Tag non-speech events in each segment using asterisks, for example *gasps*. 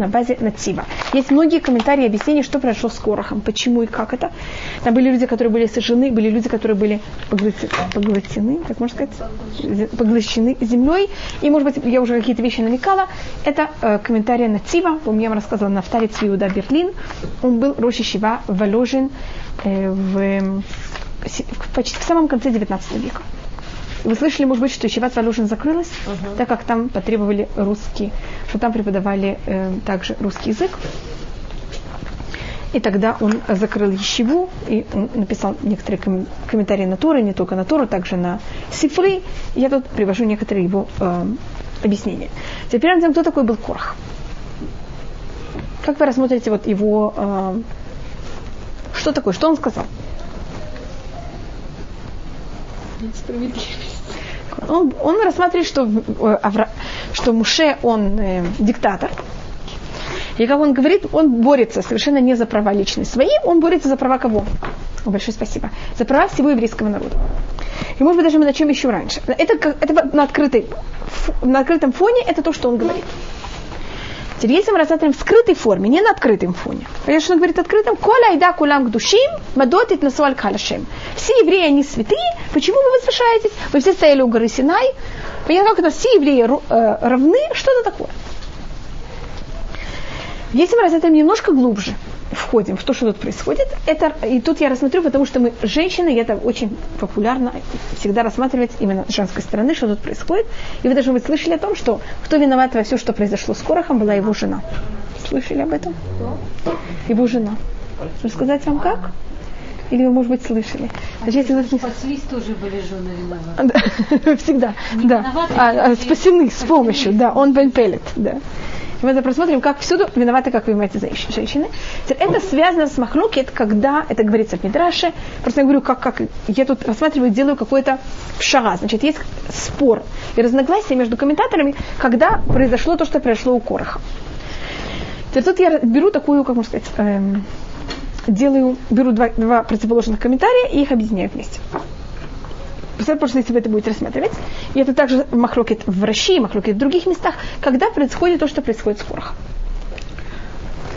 на базе Нацива. Есть многие комментарии и объяснения, что произошло с Корохом, почему и как это. Там были люди, которые были сожжены, были люди, которые были поглотены, поглотены как можно сказать, поглощены землей. И, может быть, я уже какие-то вещи намекала. Это э, комментарий Нацива, помню, я вам рассказывала на вторец Иуда Берлин. Он был Роши Шива Воложен э, в, в, почти в самом конце 19 века. Вы слышали, может быть, что Ищеват Валюшин закрылась, uh-huh. так как там потребовали русский, что там преподавали э, также русский язык. И тогда он закрыл Ещеву и написал некоторые ком- комментарии на Торы, не только на Тору, также на Сифры. Я тут привожу некоторые его э, объяснения. Теперь мы кто такой был Корх. Как вы рассмотрите вот его... Э, что такое? Что он сказал? Он, он рассматривает, что, э, что Муше, он э, диктатор. И как он говорит, он борется совершенно не за права личные свои, он борется за права кого? Большое спасибо. За права всего еврейского народа. И может быть даже мы начнем еще раньше. Это, это на, открытой, на открытом фоне это то, что он говорит. Теперь если мы рассматриваем в скрытой форме, не на открытом фоне. Что он говорит открытым? Коля айда кулам к душим, мадотит на суаль калашем. Все евреи, они святые. Почему вы возвышаетесь? Вы все стояли у горы Синай. Понятно, как это все евреи э, равны? Что это такое? Если мы рассмотрим немножко глубже, входим в то, что тут происходит, это, и тут я рассмотрю, потому что мы женщины, и это очень популярно всегда рассматривать именно с женской стороны, что тут происходит. И вы даже вы слышали о том, что кто виноват во все, что произошло с Корохом, была его жена. Слышали об этом? Его жена. Рассказать вам как? Или вы, может быть, слышали? А Значит, если спаслись, тоже были жены виноваты. *laughs* Всегда, да. А, а, спасены с помощью, да. Он бен пелет, да. Мы это просмотрим, как всюду виноваты, как вы понимаете, женщины. Это связано с махлукет, когда, это говорится в Мидраше, просто я говорю, как, как я тут рассматриваю, делаю какой-то шага. Значит, есть спор и разногласия между комментаторами, когда произошло то, что произошло у Короха. Теперь тут я беру такую, как можно сказать, эм, делаю, беру два, два противоположных комментария и их объединяю вместе. Потому что если вы это будете рассматривать, и это также махлокет в России, махлокет в других местах, когда происходит то, что происходит с Корохом.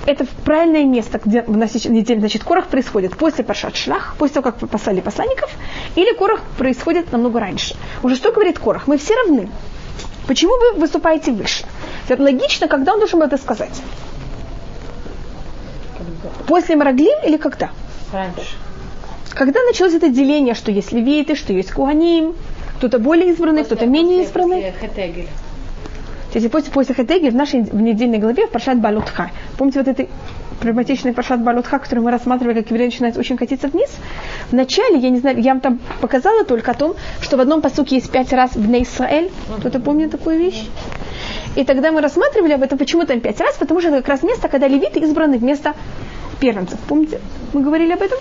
Это правильное место, где в неделе, значит, Корох происходит после Паршат Шлах, после того, как послали посланников, или Корох происходит намного раньше. Уже что говорит Корох? Мы все равны. Почему вы выступаете выше? Это логично, когда он должен был это сказать? После Мараглим или когда? Раньше. Когда началось это деление, что есть левиты, что есть куаним, кто-то более избранный, кто-то менее избранный? После после, после Хетегель в нашей в недельной главе в Паршат Балутха. Помните вот этой проблематичный Паршат Балутха, который мы рассматривали, как еврей начинает очень катиться вниз? Вначале, я не знаю, я вам там показала только о том, что в одном посуке есть пять раз в Исраэль. Кто-то помнит такую вещь? И тогда мы рассматривали об этом, почему там пять раз, потому что это как раз место, когда левиты избраны вместо первенцев. Помните? Мы говорили об этом?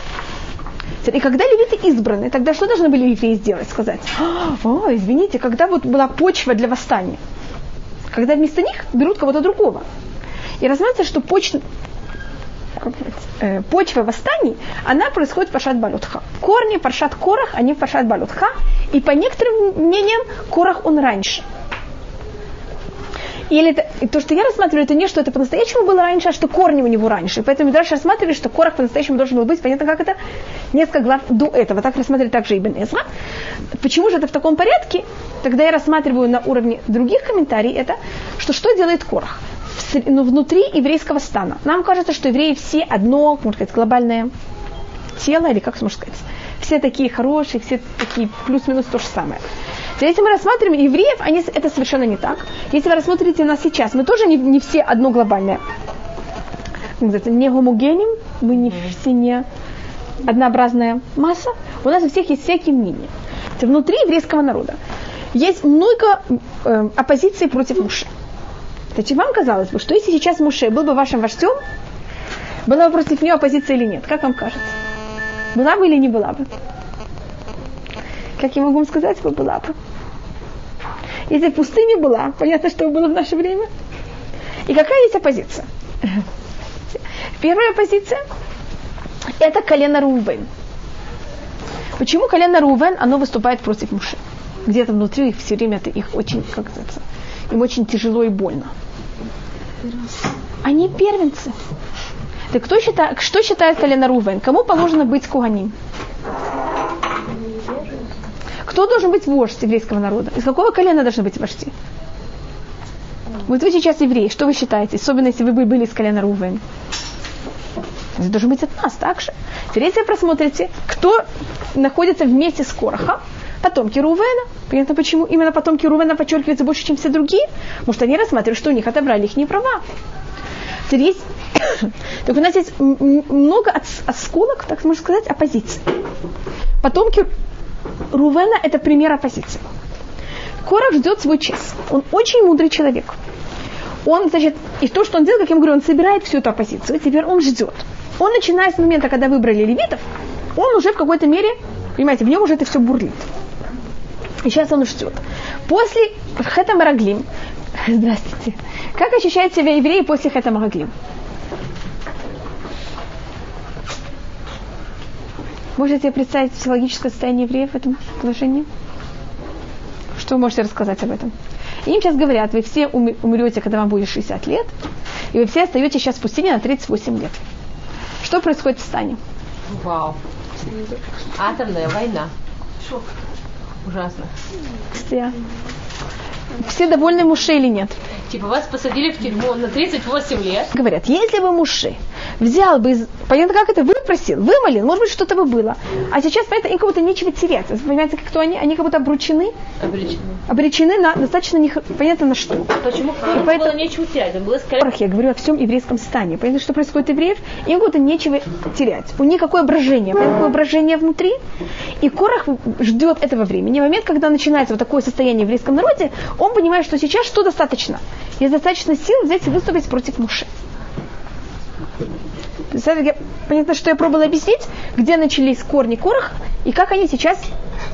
И когда левиты избраны, тогда что должны были евреи сделать? Сказать, *gasps* о, извините, когда вот была почва для восстания? Когда вместо них берут кого-то другого. И рассматривается, что почва, э, почва восстаний, она происходит в Паршат Балутха. Корни Паршат Корах, они в Паршат Балутха. И по некоторым мнениям, Корах он раньше. Или это, то, что я рассматриваю, это не что это по-настоящему было раньше, а что корни у него раньше. И поэтому дальше рассматривали, что Корах по-настоящему должен был быть. Понятно, как это? Несколько глав до этого. Так рассматривали также Ибн Эзра. Почему же это в таком порядке? Тогда я рассматриваю на уровне других комментариев это, что что делает Корах? Ну, внутри еврейского стана. Нам кажется, что евреи все одно, можно сказать, глобальное тело, или как можно сказать, все такие хорошие, все такие плюс-минус то же самое. Если мы рассматриваем евреев, они, это совершенно не так. Если вы рассмотрите нас сейчас, мы тоже не, не все одно глобальное. Не гомогеним, мы не все не однообразная масса. У нас у всех есть всякие мнения. Это внутри еврейского народа. Есть много э, оппозиции против Муше. Кстати, вам казалось бы, что если сейчас Муше был бы вашим вождем, была бы против него оппозиция или нет? Как вам кажется? Была бы или не была бы? Как я могу вам сказать, была бы. Если пустыня была, понятно, что было в наше время. И какая есть оппозиция? Первая оппозиция – это колено Рувен. Почему колено Рувен, оно выступает против Муши? Где-то внутри их все время это их очень, как это, им очень тяжело и больно. Они первенцы. Так кто считает, что считает колено Рувен? Кому положено быть куганим? Кто должен быть вождь еврейского народа? Из какого колена должны быть вожди? Вот вы сейчас евреи, что вы считаете? Особенно, если вы были из колена Рувен. Это должен быть от нас также. Теперь, если вы просмотрите, кто находится вместе с Корохом, потомки Рувена. Понятно, почему именно потомки Рувена подчеркиваются больше, чем все другие? Потому что они рассматривают, что у них отобрали их права. Теперь *coughs* так у нас есть много осколок, так можно сказать, оппозиции. Потомки Рувена – это пример оппозиции. Корах ждет свой час. Он очень мудрый человек. Он, значит, и то, что он делает, как я говорю, он собирает всю эту оппозицию, теперь он ждет. Он, начиная с момента, когда выбрали левитов, он уже в какой-то мере, понимаете, в нем уже это все бурлит. И сейчас он ждет. После Хета Мараглим, *laughs* здравствуйте, как ощущает себя еврей после Хета Мараглим? Можете представить психологическое состояние евреев в этом положении? Что вы можете рассказать об этом? Им сейчас говорят, вы все умрете, когда вам будет 60 лет, и вы все остаетесь сейчас в пустыне на 38 лет. Что происходит в стане? Вау. Атомная война. Шок. Ужасно. Все. Все довольны Муше или нет? Типа вас посадили в тюрьму на 38 лет. Говорят, если бы Муше взял бы, из... понятно, как это, выпросил, вымолил, может быть, что-то бы было. А сейчас, понятно, им как будто нечего терять. Понимаете, кто они? Они как будто обручены. Обречены. Обречены на достаточно, не... понятно, на что. Почему? И поэтому... было нечего терять. Он был сказать... Я говорю о всем еврейском стане. Понятно, что происходит евреев? Им как будто нечего терять. У них какое брожение? Понятно, какое брожение внутри? И Корах ждет этого времени. В момент, когда начинается вот такое состояние в еврейском народе, он понимает, что сейчас что достаточно? Есть достаточно сил взять и выступить против Муши. Понятно, что я пробовала объяснить, где начались корни Корах и как они сейчас,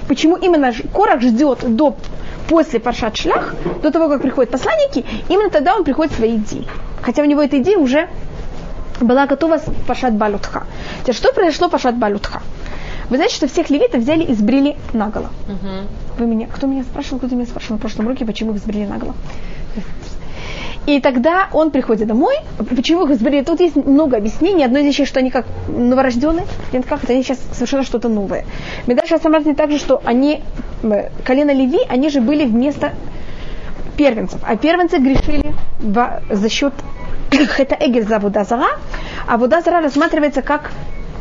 почему именно Корах ждет до после Паршат Шлях, до того, как приходят посланники, именно тогда он приходит своей идеей. Хотя у него эта идея уже была готова с Пашат Балютха. Теперь, что произошло Пашат Балютха? Вы знаете, что всех левитов взяли и сбрили наголо. Угу. Вы меня, кто меня спрашивал, кто меня спрашивал на прошлом уроке, почему их сбрили наголо? И тогда он приходит домой. Почему их избрали? Тут есть много объяснений. Одно из вещей, что они как новорожденные. Нет, как это? Они сейчас совершенно что-то новое. Медаша Асамрат также, что они, колено Леви, они же были вместо первенцев. А первенцы грешили за счет *coughs* это Эгель за Вудазара, а Вудазара рассматривается как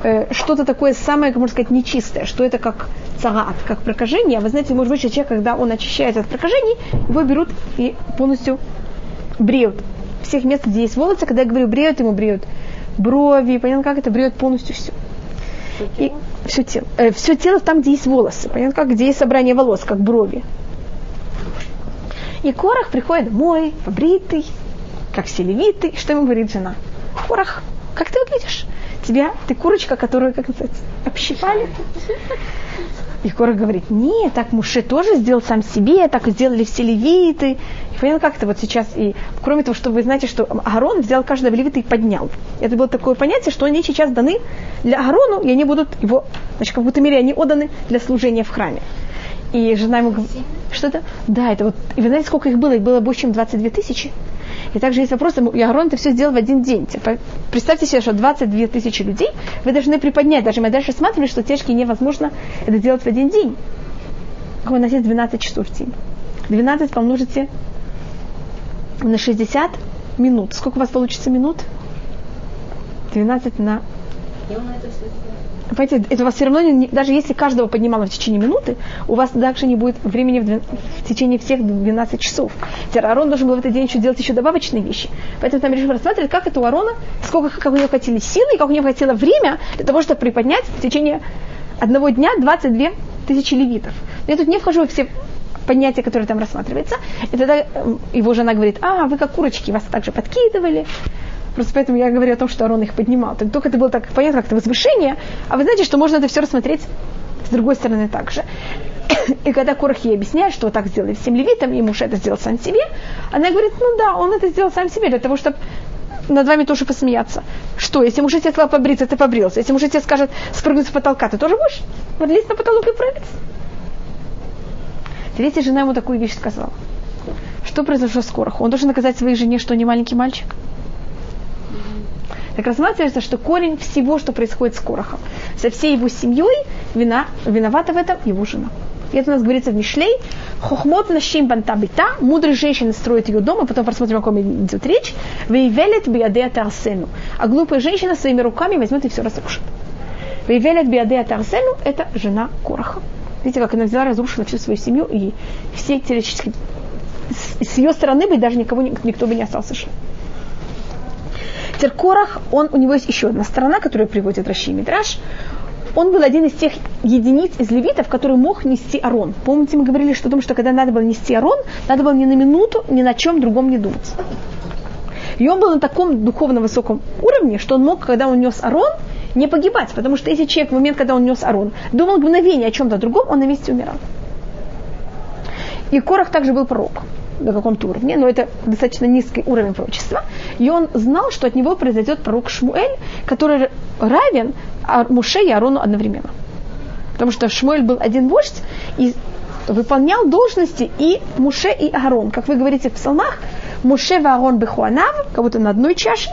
э, что-то такое самое, как можно сказать, нечистое, что это как царат, как прокажение. А вы знаете, может быть, человек, когда он очищается от прокажений, его берут и полностью бреют. Всех мест, где есть волосы, когда я говорю бреют, ему бреют брови, понятно, как это бреют полностью все. И все тело. Э, все тело там, где есть волосы. Понятно, как где есть собрание волос, как брови. И Корах приходит домой, побритый, как все левиты. Что ему говорит жена? Корах, как ты выглядишь? Тебя, ты курочка, которую, как называется, общипали? И Корах говорит, нет, так Муше тоже сделал сам себе, так сделали все левиты. И понятно, как это вот сейчас. И кроме того, что вы знаете, что Агарон взял каждого левита и поднял. Это было такое понятие, что они сейчас даны для Агарону, и они будут его, значит, как будто мере они отданы для служения в храме. И жена ему говорит, что-то, да, это вот, и вы знаете, сколько их было? Их было больше, чем 22 тысячи. И также есть вопрос, и Агарон это все сделал в один день. Типа, представьте себе, что 22 тысячи людей вы должны приподнять. Даже мы дальше смотрели, что тяжкие невозможно это делать в один день. У нас есть 12 часов в день. 12 помножите на 60 минут. Сколько у вас получится минут? 12 на... Понимаете, это у вас все равно, не, даже если каждого поднимало в течение минуты, у вас также не будет времени в, 12, в течение всех 12 часов. Теперь Арон должен был в этот день еще делать еще добавочные вещи. Поэтому там решили рассматривать, как это у Арона, сколько, как у него хотели силы, и как у него хотело время для того, чтобы приподнять в течение одного дня 22 тысячи левитов. Я тут не вхожу во все понятия, которые там рассматриваются. И тогда эм, его жена говорит, а, вы как курочки, вас также подкидывали. Просто поэтому я говорю о том, что Арон их поднимал. Только это было так понятно, как-то возвышение. А вы знаете, что можно это все рассмотреть с другой стороны также. И когда Корах ей объясняет, что вот так сделали всем левитам, и муж это сделал сам себе, она говорит, ну да, он это сделал сам себе, для того, чтобы над вами тоже посмеяться. Что, если муж тебе сказал побриться, ты побрился. Если муж тебе скажет спрыгнуть с потолка, ты тоже будешь подлезть на потолок и прыгать. Третья жена ему такую вещь сказала. Что произошло с Корохом? Он должен наказать своей жене, что не маленький мальчик? Так рассматривается, что корень всего, что происходит с Корохом, со всей его семьей, вина, виновата в этом его жена. И это у нас говорится в Мишлей. Хохмот нашим бантабита. Мудрые женщины строят ее дом, а потом посмотрим, о ком идет речь. Вейвелет биаде тарсену. А глупая женщина своими руками возьмет и все разрушит. Вейвелет биаде тарсену – это жена Короха. Видите, как она взяла, разрушила всю свою семью, и все теоретически с ее стороны бы даже никого, никто бы не остался жив. Теперь Корах, он, у него есть еще одна сторона, которую приводит Раши Мидраш он был один из тех единиц из левитов, который мог нести арон. Помните, мы говорили, что, том, что когда надо было нести арон, надо было ни на минуту, ни на чем другом не думать. И он был на таком духовно высоком уровне, что он мог, когда он нес арон, не погибать. Потому что если человек в момент, когда он нес арон, думал мгновение о чем-то другом, он на месте умирал. И Корах также был пророк на каком-то уровне, но это достаточно низкий уровень пророчества. И он знал, что от него произойдет пророк Шмуэль, который равен Муше и Арону одновременно. Потому что Шмуэль был один вождь и выполнял должности и Муше, и Аарон. Как вы говорите в псалмах, Муше и Аарон бехуанав, как будто на одной чаше,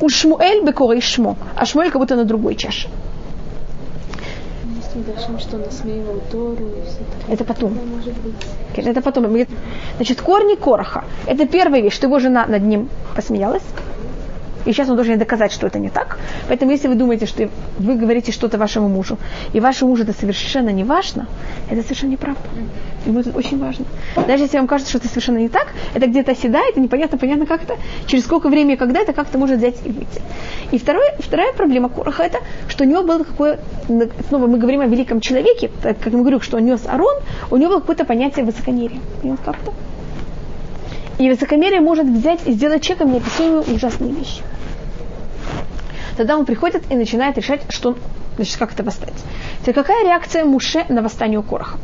у Шмуэль бекорей шмо, а Шмуэль как будто на другой чаше. Что насмеивал Тору и все Это потом. Это потом. Значит, корни Короха. Это первая вещь, что его жена над ним посмеялась. И сейчас он должен доказать, что это не так. Поэтому если вы думаете, что вы говорите что-то вашему мужу, и вашему мужу это совершенно не важно, это совершенно неправда. Ему это очень важно. Даже если вам кажется, что это совершенно не так, это где-то оседает, и непонятно, понятно, как это, через сколько времени, когда это как-то может взять и выйти. И второе, вторая проблема Короха это, что у него было какое, снова мы говорим о великом человеке, так, как мы говорю, что он нес Арон, у него было какое-то понятие высокомерия. И как-то и высокомерие может взять и сделать человеком неописуемые ужасные вещи. Тогда он приходит и начинает решать, что, значит, как это восстать. Теперь какая реакция Муше на восстание у Короха?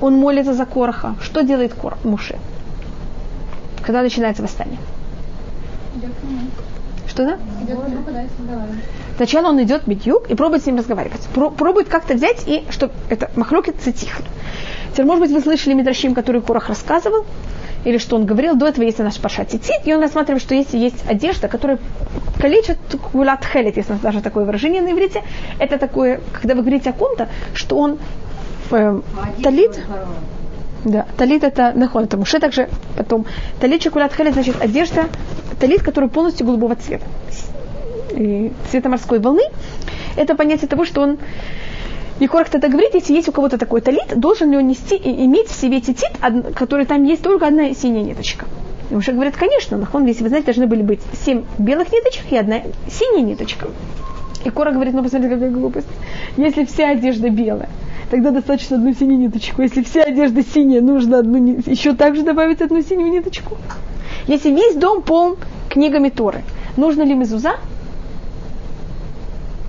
Он молится за Короха. Что делает Кор, Муше? Когда начинается восстание? Что да? Сначала он идет в Битюк и пробует с ним разговаривать. пробует как-то взять и, чтобы это махлокится тихо. Теперь, может быть, вы слышали Мидрашим, который Корах рассказывал, или что он говорил, до этого есть наш Паша Тицит, и он рассматривает, что если есть одежда, которая калечит кулат хелет, если даже такое выражение на иврите, это такое, когда вы говорите о ком-то, что он э, талит, да, талит это нахон, это муше также потом. Талит чокулат хелет, значит, одежда, талит, который полностью голубого цвета. И цвета морской волны. Это понятие того, что он и коротко это говорит, если есть у кого-то такой талит, должен ли он нести и иметь в себе титит, который там есть только одна синяя ниточка. И уже говорят, конечно, нахон, если вы знаете, должны были быть семь белых ниточек и одна синяя ниточка. И Кора говорит, ну посмотрите, какая глупость. Если вся одежда белая, тогда достаточно одну синюю ниточку. Если вся одежда синяя, нужно одну, еще также добавить одну синюю ниточку. Если весь дом полон книгами Торы, нужно ли мезуза?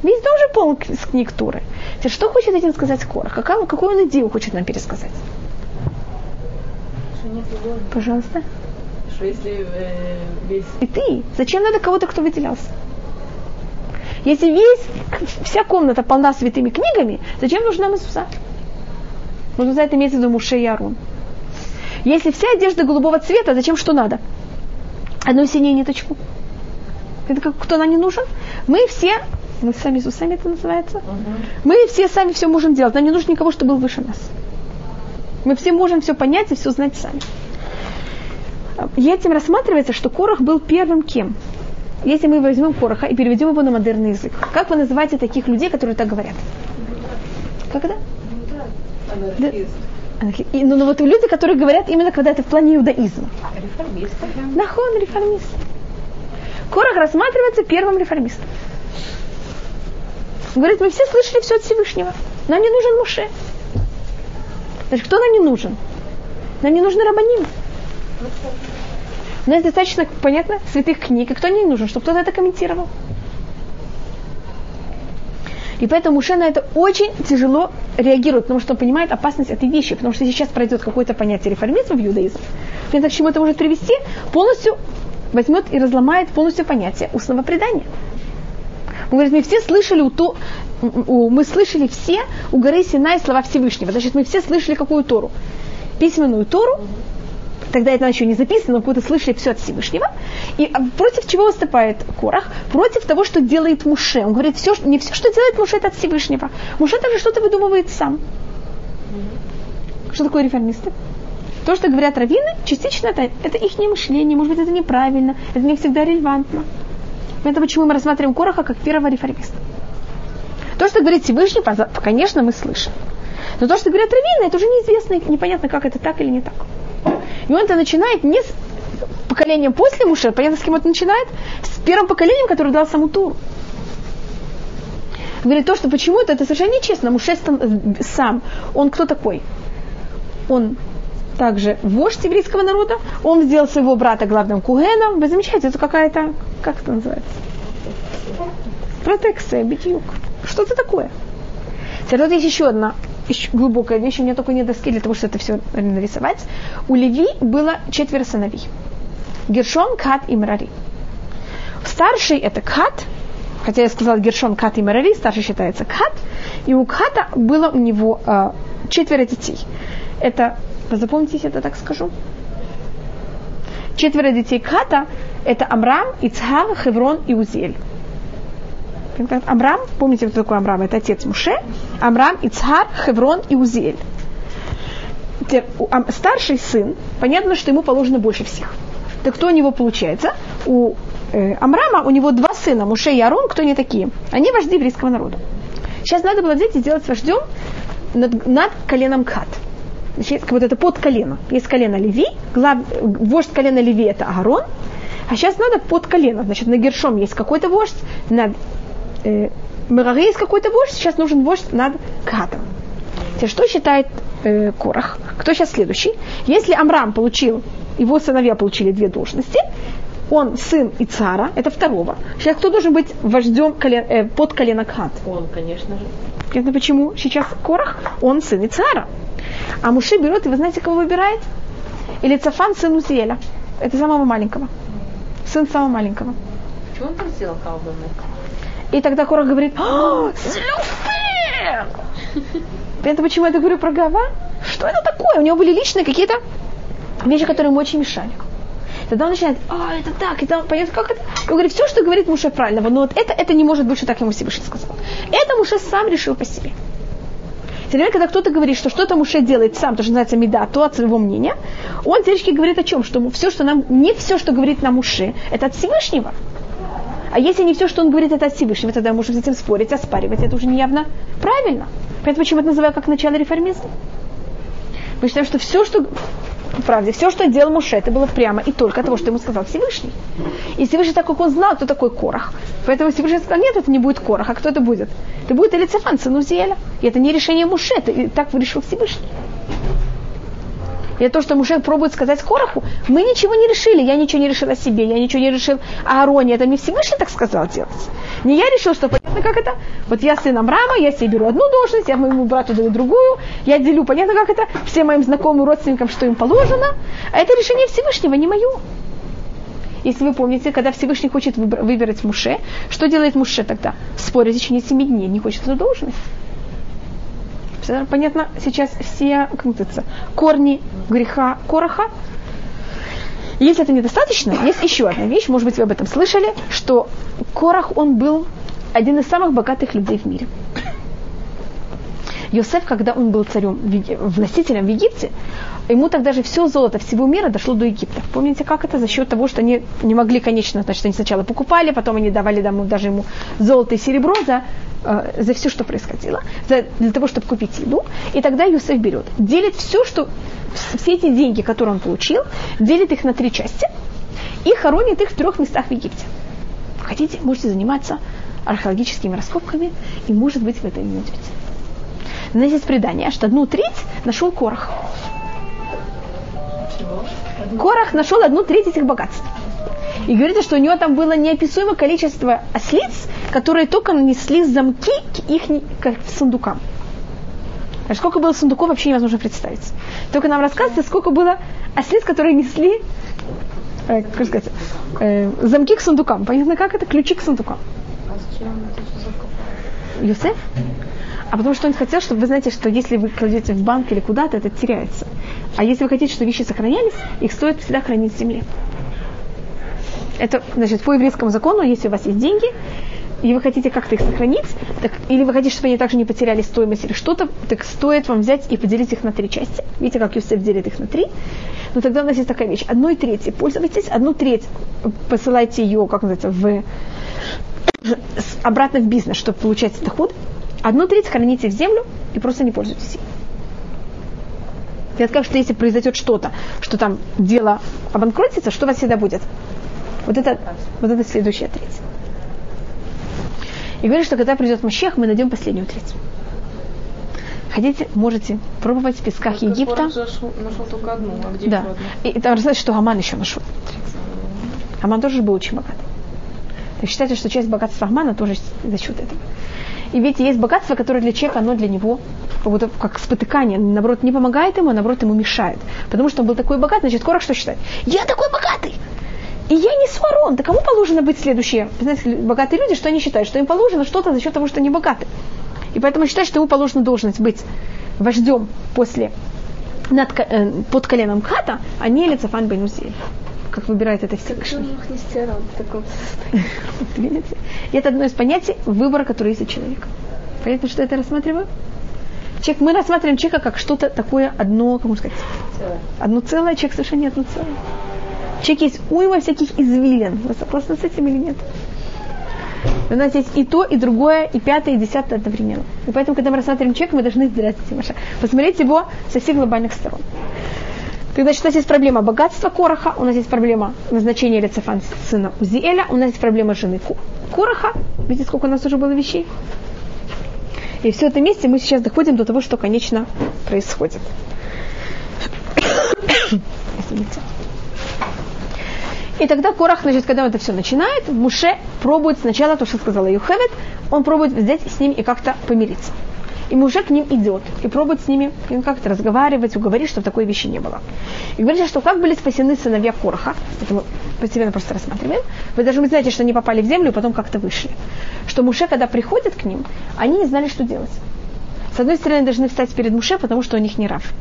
Весь дом же полон книг Торы. Теперь, что хочет этим сказать Корах? Какую, какую он идею хочет нам пересказать? Пожалуйста. Что если э, весь... И ты. Зачем надо кого-то, кто выделялся? Если весь, вся комната полна святыми книгами, зачем нужна Иисуса? Нужно за это имеется в виду Муше и Арон. Если вся одежда голубого цвета, зачем что надо? Одну синюю ниточку. Это как, кто нам не нужен? Мы все мы сами с усами это называется. Угу. Мы все сами все можем делать. Нам не нужно никого, чтобы был выше нас. Мы все можем все понять и все знать сами. И этим рассматривается, что Корах был первым кем? Если мы возьмем Короха и переведем его на модерный язык, как вы называете таких людей, которые так говорят? Как это? Да. И, ну, ну вот люди, которые говорят именно когда это в плане иудаизма. Реформисты. Нахон, реформист. Корах рассматривается первым реформистом. Он говорит, мы все слышали все от Всевышнего. Нам не нужен Муше. Значит, кто нам не нужен? Нам не нужны рабаним. У нас достаточно, понятно, святых книг, и кто не нужен, чтобы кто-то это комментировал. И поэтому Муше на это очень тяжело реагирует, потому что он понимает опасность этой вещи, потому что сейчас пройдет какое-то понятие реформизма в иудаизме, понятно, к чему это может привести, полностью возьмет и разломает полностью понятие устного предания. Он говорит, мы все слышали у то, мы слышали все у горы Синай слова Всевышнего. Значит, мы все слышали какую Тору? Письменную Тору, тогда это еще не записано, но будто слышали все от Всевышнего. И а, против чего выступает Корах? Против того, что делает Муше. Он говорит, все, не все, что делает Муше, это от Всевышнего. Муше также что-то выдумывает сам. Что такое реформисты? То, что говорят раввины, частично это, это их мышление, может быть, это неправильно, это не всегда релевантно. Это почему мы рассматриваем Короха как первого реформиста. То, что говорит Всевышний, конечно, мы слышим. Но то, что говорят раввины, это уже неизвестно, и непонятно, как это так или не так. И он это начинает не с поколением после Муше, понятно, с кем это начинает? С первым поколением, которое дал саму Туру. Говорит то, что почему-то это совершенно нечестно. Муше сам, он кто такой? Он также вождь еврейского народа, он сделал своего брата главным кугеном. Вы замечаете, это какая-то, как это называется? Протекция, битюк. Что это такое? Теперь тут есть еще одна еще глубокая вещь, у меня только нет доски для того, чтобы это все нарисовать. У Леви было четверо сыновей. Гершон, Кат и Мрари. Старший это Кат, хотя я сказала Гершон, Кат и Мрари, старший считается Кат, и у Ката было у него э, четверо детей. Это запомните, если я так скажу? Четверо детей Ката – это Амрам, Ицхар, Хеврон и Узель. Амрам, помните, кто такой Амрам? Это отец Муше. Амрам, Ицхар, Хеврон и Узель. Старший сын, понятно, что ему положено больше всех. Так кто у него получается? У э, Амрама у него два сына, Муше и Арон, кто они такие? Они вожди еврейского народа. Сейчас надо было взять и сделать вождем над, над коленом Кат значит, вот это под колено. Есть колено Леви, глав, вождь колена Леви это Аарон, а сейчас надо под колено. Значит, на Гершом есть какой-то вождь, над э, Мераре есть какой-то вождь, сейчас нужен вождь над Катом. Что считает э, Корах? Кто сейчас следующий? Если Амрам получил, его сыновья получили две должности, он сын Ицара, это второго. Сейчас кто должен быть вождем колен, э, под колено Кат? Он, конечно же. Это почему сейчас Корах? Он сын Ицара. А Муше берет, и вы знаете, кого выбирает? Или Цафан, сын Узиэля. Это самого маленького. Сын самого маленького. Почему он так сделал колдуны? И тогда Корах говорит, Это почему я говорю про Гава? Что это такое? У него были личные какие-то вещи, которые ему очень мешали. Тогда он начинает, а, это так, это, понятно, как это? Он говорит, все, что говорит Муше правильного, но вот это, это не может быть, что так ему Всевышний сказал. Это Муше сам решил по себе. Теперь, когда кто-то говорит, что что-то Муше делает сам, то, что называется меда, то от своего мнения, он теоретически говорит о чем? Что все, что нам, не все, что говорит нам Муше, это от Всевышнего. А если не все, что он говорит, это от Всевышнего, тогда мы можем с этим спорить, оспаривать. Это уже не явно правильно. Поэтому почему это называю как начало реформизма? Мы считаем, что все, что правде, все, что делал Муше, это было прямо и только того, что ему сказал Всевышний. И Всевышний, так как он знал, кто такой Корах, поэтому Всевышний сказал, нет, это не будет Корах, а кто это будет? Это будет Элицефан, сын Узиэля. И это не решение Муше, это так решил Всевышний. И то, что Муше пробует сказать Кораху, мы ничего не решили, я ничего не решил о себе, я ничего не решил о Аароне, это не Всевышний так сказал делать. Не я решил, что понятно, как это. Вот я сын Амрама, я себе беру одну должность, я моему брату даю другую, я делю, понятно, как это, всем моим знакомым родственникам, что им положено. А это решение Всевышнего, не мое. Если вы помните, когда Всевышний хочет выбрать Муше, что делает Муше тогда? Спорит в течение семи дней, не хочет эту должность. Понятно, сейчас все называется, корни греха Короха. Если это недостаточно, есть еще одна вещь, может быть, вы об этом слышали, что Корах, он был один из самых богатых людей в мире. Йосеф, когда он был царем, властителем в Египте, ему тогда же все золото всего мира дошло до Египта. Помните, как это? За счет того, что они не могли, конечно, значит, они сначала покупали, потом они давали даже ему золото и серебро за, э, за все, что происходило, за, для того, чтобы купить еду. И тогда Йосеф берет, делит все, что, все эти деньги, которые он получил, делит их на три части и хоронит их в трех местах в Египте. Хотите, можете заниматься археологическими раскопками, и, может быть, вы это не найдете. Знаете, есть предание, что одну треть нашел Корах. Корах нашел одну треть этих богатств. И говорится, что у него там было неописуемое количество ослиц, которые только нанесли замки к их сундукам. А сколько было сундуков, вообще невозможно представить. Только нам рассказывается, сколько было ослиц, которые несли э, как сказать, э, замки к сундукам. Понятно, как это? Ключи к сундукам. А Юсеф? А потому что он хотел, чтобы вы знаете, что если вы кладете в банк или куда-то, это теряется. А если вы хотите, чтобы вещи сохранялись, их стоит всегда хранить в земле. Это, значит, по еврейскому закону, если у вас есть деньги, и вы хотите как-то их сохранить, так, или вы хотите, чтобы они также не потеряли стоимость или что-то, так стоит вам взять и поделить их на три части. Видите, как Юсеф делит их на три? Но тогда у нас есть такая вещь. Одной трети пользуйтесь, одну треть посылайте ее, как называется, в, обратно в бизнес, чтобы получать доход. Одну треть храните в землю и просто не пользуйтесь ей. Я скажу, что если произойдет что-то, что там дело обанкротится, что у вас всегда будет? Вот это, вот это следующая треть. И говорит, что когда придет Мащех, мы найдем последнюю треть. Хотите, можете пробовать в песках Только Египта. Нашел, нашел только одну, а где Да. одна? И там рассказывается, что Аман еще нашел. Аман тоже был очень богат. И считается, что часть богатства Амана тоже за счет этого. И видите, есть богатство, которое для человека, оно для него как будто как спотыкание, наоборот, не помогает ему, а наоборот, ему мешает. Потому что он был такой богат, значит, Корах что считает? Я такой богатый! И я не сварон. Да кому положено быть следующие? Знаете, богатые люди, что они считают? Что им положено что-то за счет того, что они богаты. И поэтому считают, что ему положена должность быть вождем после над, э, под коленом Хата, а не Лицафан Бейнузель. Как выбирает это Всевышний. *laughs* Видите? И это одно из понятий выбора, который есть у человека. Понятно, что это рассматриваю? Человек, мы рассматриваем человека как что-то такое одно, как можно сказать, одно целое, человек совершенно не одно целое. Человек есть уйма всяких извилин. Вы согласны с этим или нет? У нас есть и то, и другое, и пятое, и десятое одновременно. И поэтому, когда мы рассматриваем человека, мы должны. Посмотреть его со всех глобальных сторон. Так, значит, у нас есть проблема богатства Короха, у нас есть проблема назначения Лицефан сына Узиэля, у нас есть проблема жены Короха. Видите, сколько у нас уже было вещей? И все это вместе мы сейчас доходим до того, что, конечно, происходит. *coughs* Извините. И тогда Корах, значит, когда он это все начинает, Муше пробует сначала то, что сказала Юхевет, он пробует взять с ним и как-то помириться. И Муше к ним идет и пробует с ними как-то разговаривать, уговорить, чтобы такой вещи не было. И говорит, что как были спасены сыновья Короха, это мы постепенно просто рассматриваем, вы даже знаете, что они попали в землю и потом как-то вышли. Что Муше, когда приходит к ним, они не знали, что делать. С одной стороны, должны встать перед Муше, потому что у них не рав.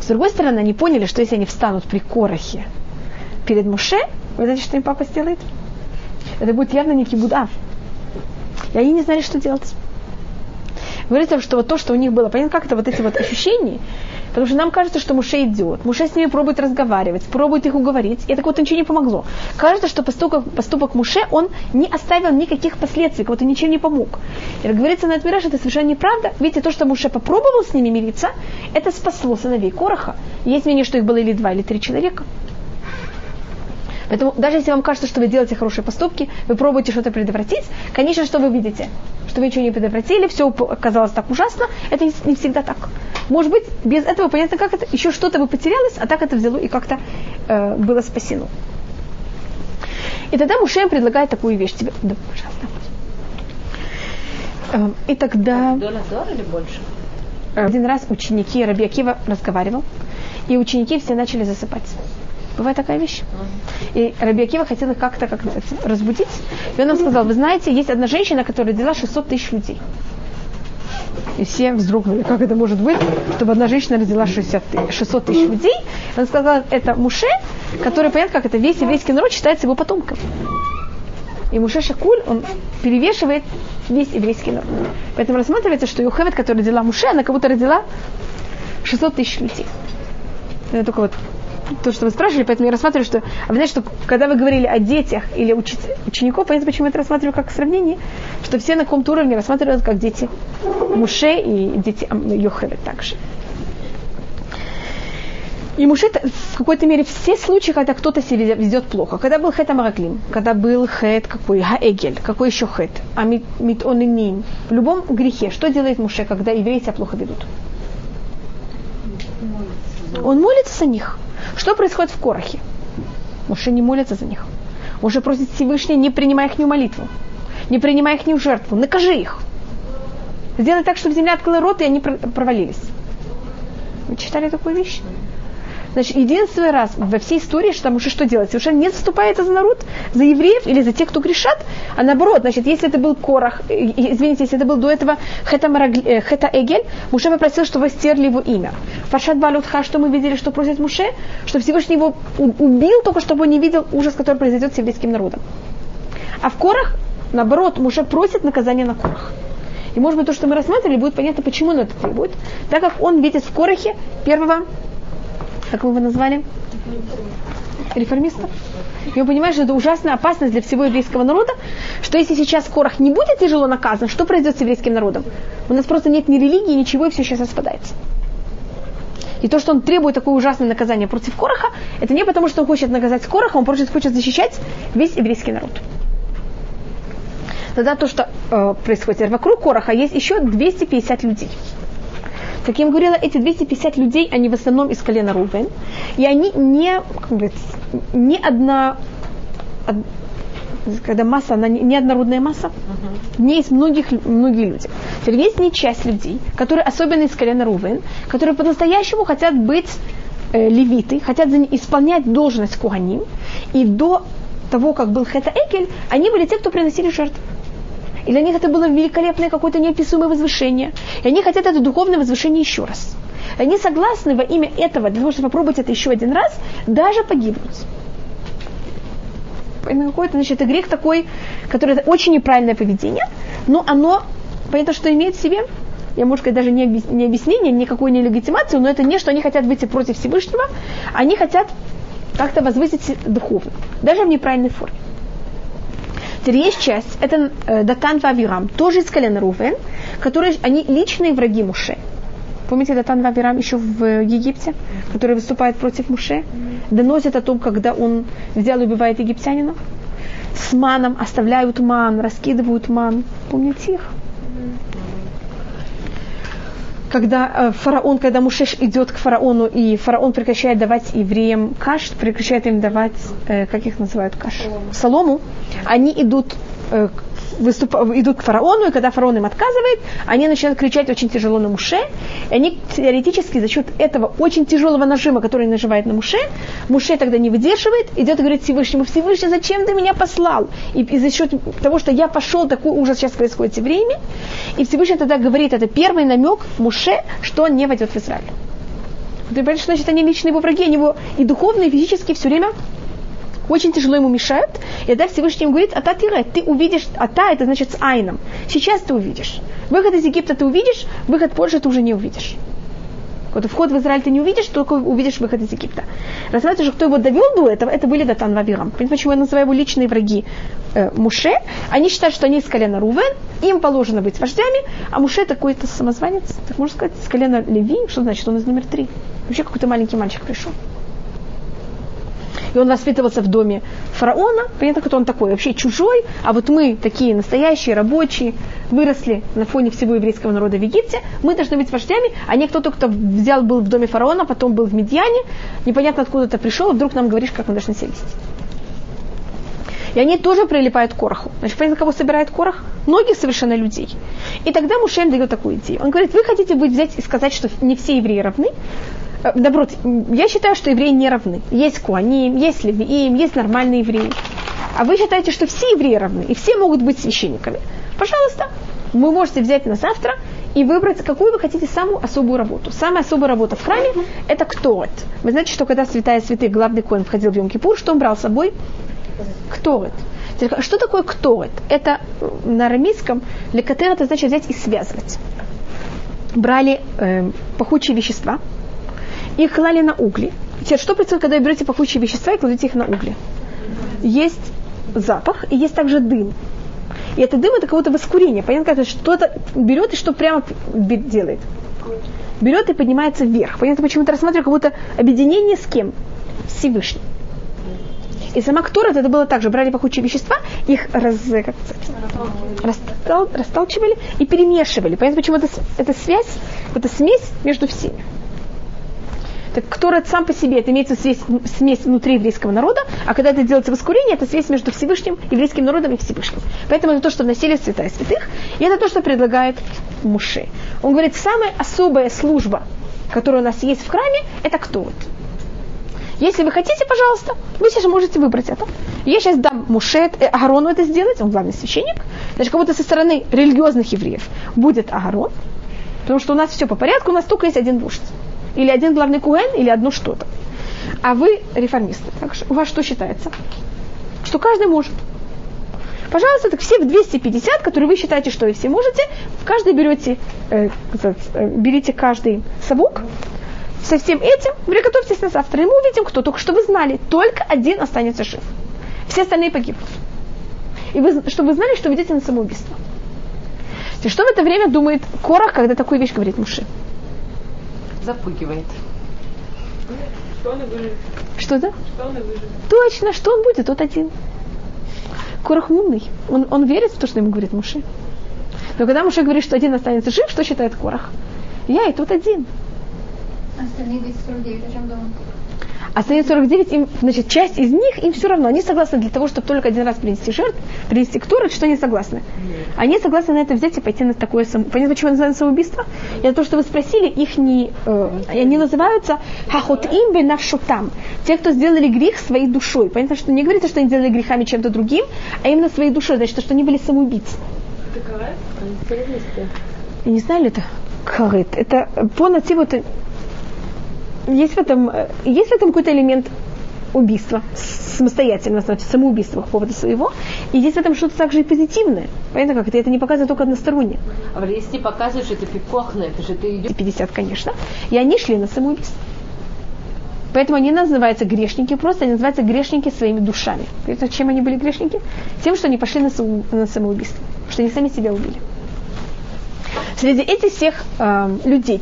С другой стороны, они поняли, что если они встанут при Корохе перед Муше, вы знаете, что им папа сделает? Это будет явно некий будав. И они не знали, что делать. Говорится, что вот то, что у них было, понятно, как это вот эти вот ощущения, потому что нам кажется, что Муше идет, Муше с ними пробует разговаривать, пробует их уговорить, и так вот ничего не помогло. Кажется, что поступок, поступок Муше, он не оставил никаких последствий, как будто ничем не помог. И как говорится на Адмираж, это совершенно неправда. Видите, то, что Муше попробовал с ними мириться, это спасло сыновей Короха. Есть мнение, что их было или два, или три человека. Поэтому даже если вам кажется, что вы делаете хорошие поступки, вы пробуете что-то предотвратить, конечно, что вы видите? Что вы ничего не предотвратили, все оказалось так ужасно, это не всегда так. Может быть, без этого понятно, как это, еще что-то бы потерялось, а так это взяло и как-то э, было спасено. И тогда Муше им предлагает такую вещь тебе. Да, пожалуйста. Э, И тогда или больше? один раз ученики Раби Акива разговаривал, и ученики все начали засыпать. Бывает такая вещь. И Раби Акива хотел их как-то как разбудить. И он нам сказал, вы знаете, есть одна женщина, которая родила 600 тысяч людей. И все вздрогнули, как это может быть, чтобы одна женщина родила 60 ты- 600 тысяч людей. И он сказал, это Муше, который, понятно, как это, весь еврейский народ считается его потомком. И Муше Шакуль, он перевешивает весь еврейский народ. Поэтому рассматривается, что Юхевет, которая родила Муше, она как будто родила 600 тысяч людей. Это только вот то, что вы спрашивали, поэтому я рассматриваю, что... А вы знаете, что когда вы говорили о детях или учи- учеников, понятно, почему я это рассматриваю как сравнение, что все на каком-то уровне рассматривают как дети Муше и дети Йохевет также. И Муше в какой-то мере все случаи, когда кто-то себя ведет- плохо. Когда был хет Амараклим, когда был хет какой, Хаэгель, какой еще хет, а мит, митониним. В любом грехе, что делает Муше, когда евреи себя плохо ведут? Он молится за них. Что происходит в Корохе? Муше не молится за них. Муше просит Всевышний, не принимай их молитву, не принимай их жертву, накажи их. Сделай так, чтобы земля открыла рот, и они про- провалились. Вы читали такую вещь? Значит, единственный раз во всей истории, что там уже что делать? Совершенно не заступается за народ, за евреев или за тех, кто грешат, а наоборот, значит, если это был Корах, извините, если это был до этого Хета, Марагли, э, Хета Эгель, Муше попросил, чтобы стерли его имя. Фашат Балютха, что мы видели, что просит Муше, что Всевышний его убил, только чтобы он не видел ужас, который произойдет с еврейским народом. А в Корах, наоборот, Муше просит наказания на Корах. И может быть то, что мы рассматривали, будет понятно, почему он это требует. Так как он видит в Корахе первого как вы его назвали? Реформистов. И понимает, что это ужасная опасность для всего еврейского народа, что если сейчас Корах не будет тяжело наказан, что произойдет с еврейским народом? У нас просто нет ни религии, ничего, и все сейчас распадается. И то, что он требует такое ужасное наказание против Кораха, это не потому, что он хочет наказать Кораха, он просто хочет защищать весь еврейский народ. Тогда то, что э, происходит вокруг Кораха, есть еще 250 людей. Как я им говорила, эти 250 людей, они в основном из колена Рувен, и они не, как говорится, не одна, когда масса, она не однородная масса, uh-huh. не есть многих, многие люди. Теперь есть не часть людей, которые особенно из колена Рувен, которые по-настоящему хотят быть э, левиты, хотят исполнять должность куаним, и до того, как был Хета Экель, они были те, кто приносили жертвы. И для них это было великолепное какое-то неописуемое возвышение. И они хотят это духовное возвышение еще раз. И они согласны во имя этого, для того, чтобы попробовать это еще один раз, даже погибнуть. Какой-то, значит, это грех такой, который это очень неправильное поведение, но оно, понятно, что имеет в себе, я, может сказать, даже не, не объяснение, никакой не легитимацию, но это не, что они хотят выйти против Всевышнего, они хотят как-то возвысить духовно, даже в неправильной форме. Есть часть, это э, Датан Вавирам, тоже из колена Рувен, которые, они личные враги Муше. Помните Датан Вавирам еще в Египте, который выступает против Муше? Доносит о том, когда он взял и убивает египтянина. С маном оставляют ман, раскидывают ман. Помните их? Когда э, фараон, когда Мушеш идет к фараону, и фараон прекращает давать евреям каш, прекращает им давать, э, как их называют, каш, солому, они идут э, выступ... идут к фараону, и когда фараон им отказывает, они начинают кричать очень тяжело на Муше, и они теоретически за счет этого очень тяжелого нажима, который нажимает на Муше, Муше тогда не выдерживает, идет и говорит Всевышнему, Всевышний, зачем ты меня послал? И, и за счет того, что я пошел, такой ужас сейчас происходит в время, и Всевышний тогда говорит, это первый намек Муше, что он не войдет в Израиль. Ты понимаешь, значит они личные его враги, они его и духовно, и физически все время очень тяжело ему мешают, и тогда Всевышний ему говорит, ата тире, ты увидишь, ата это значит с айном. Сейчас ты увидишь. Выход из Египта ты увидишь, выход позже ты уже не увидишь. Вот вход в Израиль ты не увидишь, только увидишь выход из Египта. Рассматривается, что кто его довел до этого, это были Датан Вавирам. Понимаете, почему я называю его личные враги э, Муше? Они считают, что они из колена Рувен, им положено быть вождями, а Муше такой-то самозванец, так можно сказать, из колена Леви, что значит, он из номер три. Вообще какой-то маленький мальчик пришел и он воспитывался в доме фараона, понятно, кто он такой, вообще чужой, а вот мы такие настоящие, рабочие, выросли на фоне всего еврейского народа в Египте, мы должны быть вождями, а не кто-то, кто взял, был в доме фараона, потом был в Медьяне, непонятно откуда ты пришел, и вдруг нам говоришь, как мы должны себя. И они тоже прилипают к Короху. Значит, понятно, кого собирает Корох? Многих совершенно людей. И тогда Мушем дает такую идею. Он говорит, вы хотите быть взять и сказать, что не все евреи равны? Э, наоборот, я считаю, что евреи не равны. Есть куаним, есть левиим, есть нормальные евреи. А вы считаете, что все евреи равны, и все могут быть священниками. Пожалуйста, вы можете взять на завтра и выбрать, какую вы хотите самую особую работу. Самая особая работа в храме – это кто это. Вы знаете, что когда святая святых, главный коин входил в Йом-Кипур, что он брал с собой? Кто это. Что такое кто это? Это на арамейском лекатер это значит взять и связывать. Брали э, пахучие вещества – их клали на угли. Теперь, что происходит, когда вы берете пахучие вещества и кладете их на угли? Есть запах и есть также дым. И это дым это какое-то воскурение. Понятно, как что-то берет и что прямо делает. Берет и поднимается вверх. Понятно, почему-то рассматриваю как будто объединение с кем? Всевышним. И сама Ктора, это было так же, брали пахучие вещества, их раз, как растал, расталчивали и перемешивали. Понятно, почему это, это связь, это смесь между всеми. Так Ктора сам по себе, это имеется связь, смесь внутри еврейского народа, а когда это делается воскурение, это связь между Всевышним, еврейским народом и Всевышним. Поэтому это то, что вносили святая святых, и это то, что предлагает Муше. Он говорит, самая особая служба, которая у нас есть в храме, это кто вот? Если вы хотите, пожалуйста, вы сейчас можете выбрать это. Я сейчас дам Мушет, э, Агарону это сделать, он главный священник. Значит, как будто со стороны религиозных евреев будет Агарон, потому что у нас все по порядку, у нас только есть один вождь. Или один главный куэн, или одно что-то. А вы реформисты. Так что у вас что считается? Что каждый может. Пожалуйста, так все в 250, которые вы считаете, что вы все можете, в каждый берете, э, э, берите каждый совок, со всем этим приготовьтесь на завтра. И мы увидим, кто. Только что вы знали, только один останется жив. Все остальные погибнут. И вы, чтобы вы знали, что вы идете на самоубийство. И что в это время думает Корах, когда такую вещь говорит Муши? Запугивает. Что он и выживет. Что да? Что он и выживет. Точно, что он будет? Тот один. Корах умный. Он, он верит в то, что ему говорит Муше. Но когда Муше говорит, что один останется жив, что считает Корах? Я и тот один. Остальные 249 о чем думают? Остальные 49, им, значит, часть из них, им все равно, они согласны для того, чтобы только один раз принести жертв, принести ктуры, что они согласны. Они согласны на это взять и пойти на такое само... Понятно, почему называется самоубийство? Это то, что вы спросили, их не... Э, они называются хахот им бенавшутам. Те, кто сделали грех своей душой. Понятно, что не говорится, что они делали грехами чем-то другим, а именно своей душой. Значит, что они были самоубийцы. Террористы. Я не знаю ли это карет. Это по мотиву это есть в этом, э, есть в этом какой-то элемент убийства самостоятельно, значит, самоубийства по поводу своего. И есть в этом что-то также и позитивное. Понятно, как это? Это не показывает только односторонне. А если ты показываешь, это пикохно, это же ты идешь... 50, конечно. И они шли на самоубийство. Поэтому они называются грешники, просто они называются грешники своими душами. Это чем они были грешники? Тем, что они пошли на, на самоубийство. Что они сами себя убили. Среди этих всех э, людей,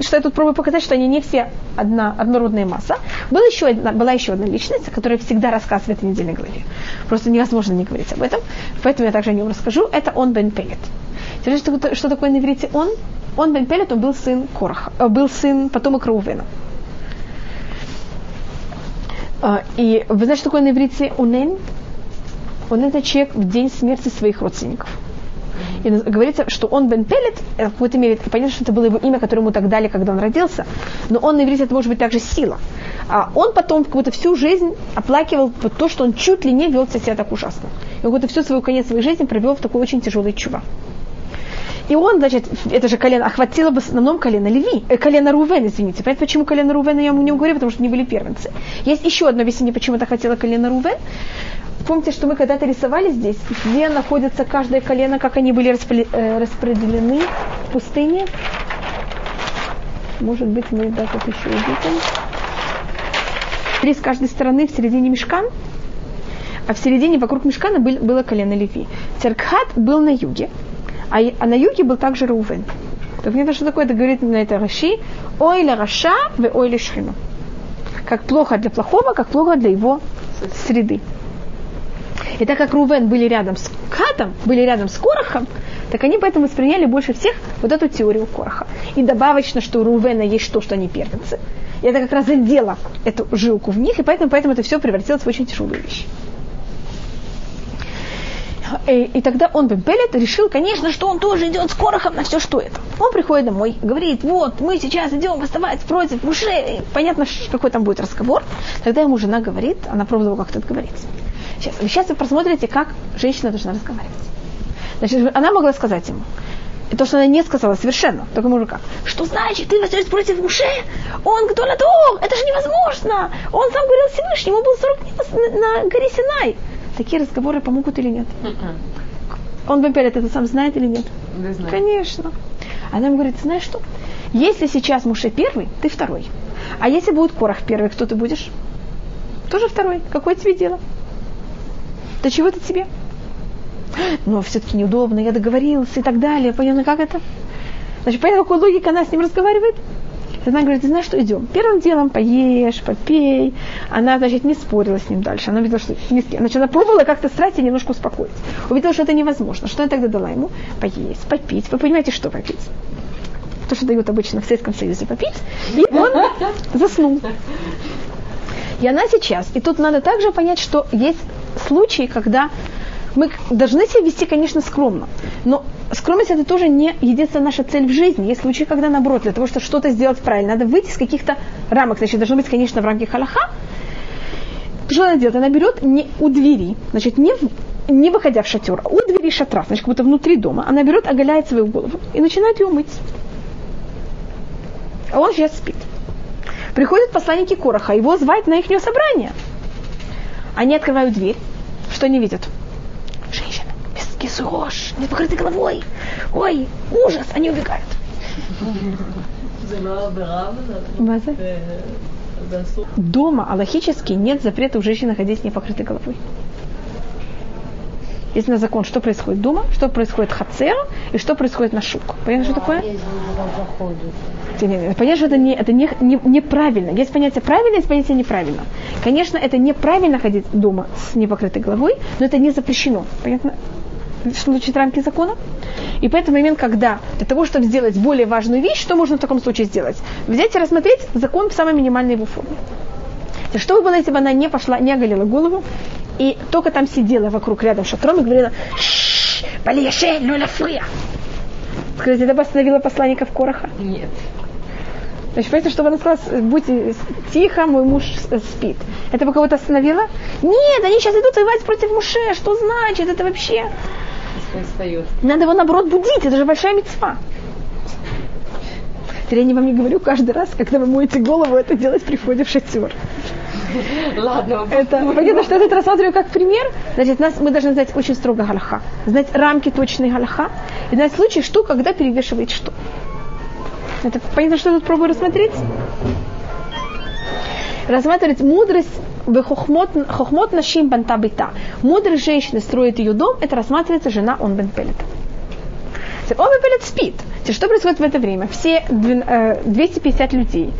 что я тут пробую показать, что они не все одна, однородная масса, была еще, одна, была еще одна личность, которая всегда рассказывает в недельной главе. Просто невозможно не говорить об этом, поэтому я также о нем расскажу. Это он Бен Пелет. Теперь, что, что такое на иврите он? Он Бен Пелет, он был сын Кораха, э, был сын потомок Раувена. Э, и вы знаете, что такое на иврите унен? Он это человек в день смерти своих родственников. И говорится, что он Бен Пелет, в какой-то мере, понятно, что это было его имя, которое ему так дали, когда он родился, но он на иврите это может быть также сила. А он потом как будто всю жизнь оплакивал вот то, что он чуть ли не вел себя так ужасно. И как будто всю свою конец своей жизни провел в такой очень тяжелый чува. И он, значит, это же колено охватило в основном колено Леви, э, колено Рувена, извините. Понимаете, почему колено Рувена я ему не говорю, потому что они были первенцы. Есть еще одно объяснение, почему это охватило колено Рувен. Помните, что мы когда-то рисовали здесь, где находится каждое колено, как они были э, распределены в пустыне? Может быть, мы да, тут еще увидим. Три с каждой стороны в середине мешкан, а в середине вокруг мешкана был, было колено Леви. Церкхат был на юге, а, а на юге был также Рувен. Так понятно, что такое? Это говорит на это Раши. Ой ля Раша, ве ой ля Шхину. Как плохо для плохого, как плохо для его среды. И так как Рувен были рядом с Катом, были рядом с Корохом, так они поэтому восприняли больше всех вот эту теорию Короха. И добавочно, что у Рувена есть то, что они первенцы. И это как раз задело эту жилку в них, и поэтому, поэтому это все превратилось в очень тяжелую вещь. И, и тогда он, Бемпелет, решил, конечно, что он тоже идет с Корохом на все, что это. Он приходит домой, говорит, вот, мы сейчас идем восставать против Муше. Понятно, какой там будет разговор. Тогда ему жена говорит, она пробовала как тут говорить. Сейчас, сейчас вы посмотрите, как женщина должна разговаривать. Значит, она могла сказать ему, и то, что она не сказала совершенно, только мужика. Что значит, ты восстаешь против Муше? Он кто на то? Это же невозможно. Он сам говорил Всевышнему, был 40 дней на, на горе Синай. Такие разговоры помогут или нет? М-м. Он, во-первых, это сам знает или нет? Не знаю. Конечно. Она ему говорит, знаешь что? Если сейчас Муше первый, ты второй. А если будет Корах первый, кто ты будешь? Тоже второй. Какое тебе дело? Да чего это тебе? Но все-таки неудобно, я договорился и так далее. Понятно, как это? Значит, понятно, какой логика она с ним разговаривает? Она говорит, ты знаешь что, идем. Первым делом поешь, попей. Она, значит, не спорила с ним дальше. Она видела, что ни с кем. Значит, она пробовала как-то страсть и немножко успокоить. Увидела, что это невозможно. Что она тогда дала ему? Поесть, попить. Вы понимаете, что попить? То, что дают обычно в Советском Союзе попить. И он заснул. И она сейчас, и тут надо также понять, что есть случаи, когда мы должны себя вести, конечно, скромно. Но скромность это тоже не единственная наша цель в жизни. Есть случаи, когда наоборот, для того, чтобы что-то сделать правильно, надо выйти из каких-то рамок. Значит, должно быть, конечно, в рамках халаха, Что она делает? Она берет не у двери, значит, не, не выходя в шатер, а у двери шатра, значит, как будто внутри дома. Она берет, оголяет свою голову и начинает ее мыть. А он сейчас спит. Приходят посланники Короха, его звать на их собрание. Они открывают дверь. Что они видят? Женщина. Без кисурош, не покрытой головой. Ой, ужас, они убегают. Дома аллахически нет запрета у женщины ходить с непокрытой головой. Есть на закон, что происходит дома, что происходит хацер и что происходит на шук. Понятно, что такое? Понятно, что это, не, это не, не- неправильно. Есть понятие правильно, есть понятие неправильно. Конечно, это неправильно ходить дома с непокрытой головой, но это не запрещено. Понятно? Звучит рамки закона? И поэтому момент, когда для того, чтобы сделать более важную вещь, что можно в таком случае сделать? Взять и рассмотреть закон в самой минимальной его форме. Что бы было, если бы она не пошла, не оголила голову, и только там сидела вокруг рядом шатром и говорила «Шшш, Балиеше, люля фрия». Скажите, это бы остановило посланников Короха? Нет. Значит, понимаете, чтобы она сказала, будьте тихо, мой муж с- спит. Это бы кого-то остановило? Нет, они сейчас идут воевать против Муше. Что значит это вообще? Надо его, наоборот, будить. Это же большая мецва. Теперь я не вам не говорю каждый раз, когда вы моете голову, это делать при входе в шатер. *laughs* Ладно, Это, понятно, что я это рассматриваю как пример. Значит, нас, мы должны знать очень строго галаха. Знать рамки точные галаха. И знать случай, что, когда перевешивает что. Это понятно, что я тут пробую рассмотреть? Рассматривать мудрость в хохмот, нашим банта бита. Мудрость женщины строит ее дом, это рассматривается жена он бен Пелет. Он бен Пелет спит. Что происходит в это время? Все двен- э, 250 людей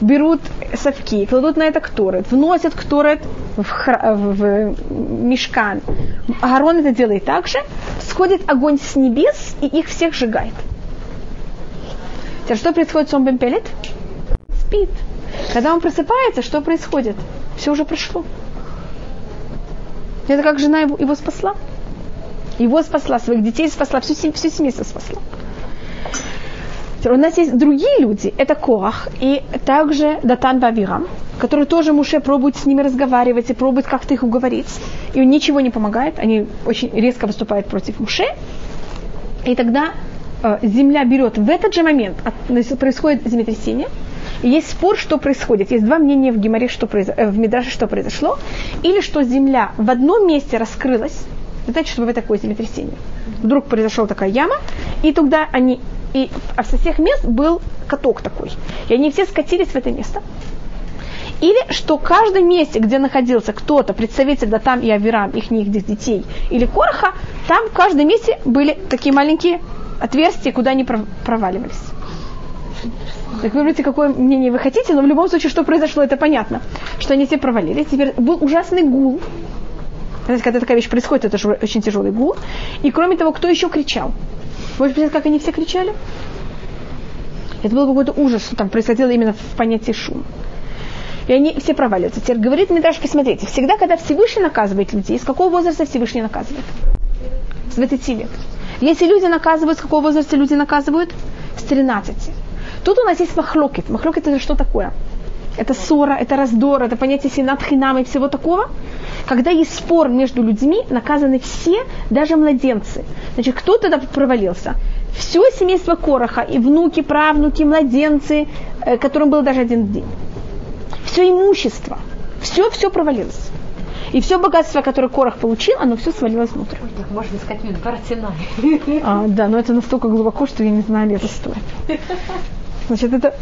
берут совки, кладут на это кторет, вносят кторет в, хра- в, мешкан. Агарон это делает так же. Сходит огонь с небес и их всех сжигает. Теперь что происходит с Омбем Пелет? Спит. Когда он просыпается, что происходит? Все уже прошло. Это как жена его, его спасла. Его спасла, своих детей спасла, всю, всю семейство спасла. У нас есть другие люди, это Корах и также Датан Бавирам, которые тоже Муше пробует с ними разговаривать и пробует как-то их уговорить. И он ничего не помогает, они очень резко выступают против Муше. И тогда э, земля берет в этот же момент, от- происходит землетрясение, и есть спор, что происходит. Есть два мнения в Гимаре, что произо- э, в Мидраше, что произошло. Или что земля в одном месте раскрылась, это значит, что бывает такое землетрясение. Вдруг произошла такая яма, и тогда они, и а со всех мест был каток такой. И они все скатились в это место. Или что в каждом месте, где находился кто-то, представитель Датам и Авирам, их них детей, или Короха, там в каждом месте были такие маленькие отверстия, куда они пров- проваливались. Так выберите, какое мнение вы хотите, но в любом случае, что произошло, это понятно. Что они все провалились. Теперь был ужасный гул. Знаете, когда такая вещь происходит, это же очень тяжелый гул. И кроме того, кто еще кричал? Представляете, как они все кричали? Это был какой-то ужас, что там происходило именно в понятии шум. И они все проваливаются. Теперь говорит Мидраш, посмотрите, всегда, когда Всевышний наказывает людей, с какого возраста Всевышний наказывает? С 20 лет. Если люди наказывают, с какого возраста люди наказывают? С 13. Тут у нас есть махлокет. Махлокет это что такое? Это ссора, это раздор, это понятие сенат хинам и всего такого. Когда есть спор между людьми, наказаны все, даже младенцы. Значит, кто тогда провалился? Все семейство Короха, и внуки, правнуки, младенцы, э, которым был даже один день. Все имущество, все, все провалилось. И все богатство, которое Корах получил, оно все свалилось внутрь. Так можно сказать, Мидбар Синай. А, да, но это настолько глубоко, что я не знаю, ли это стоит. *laughs* Значит, это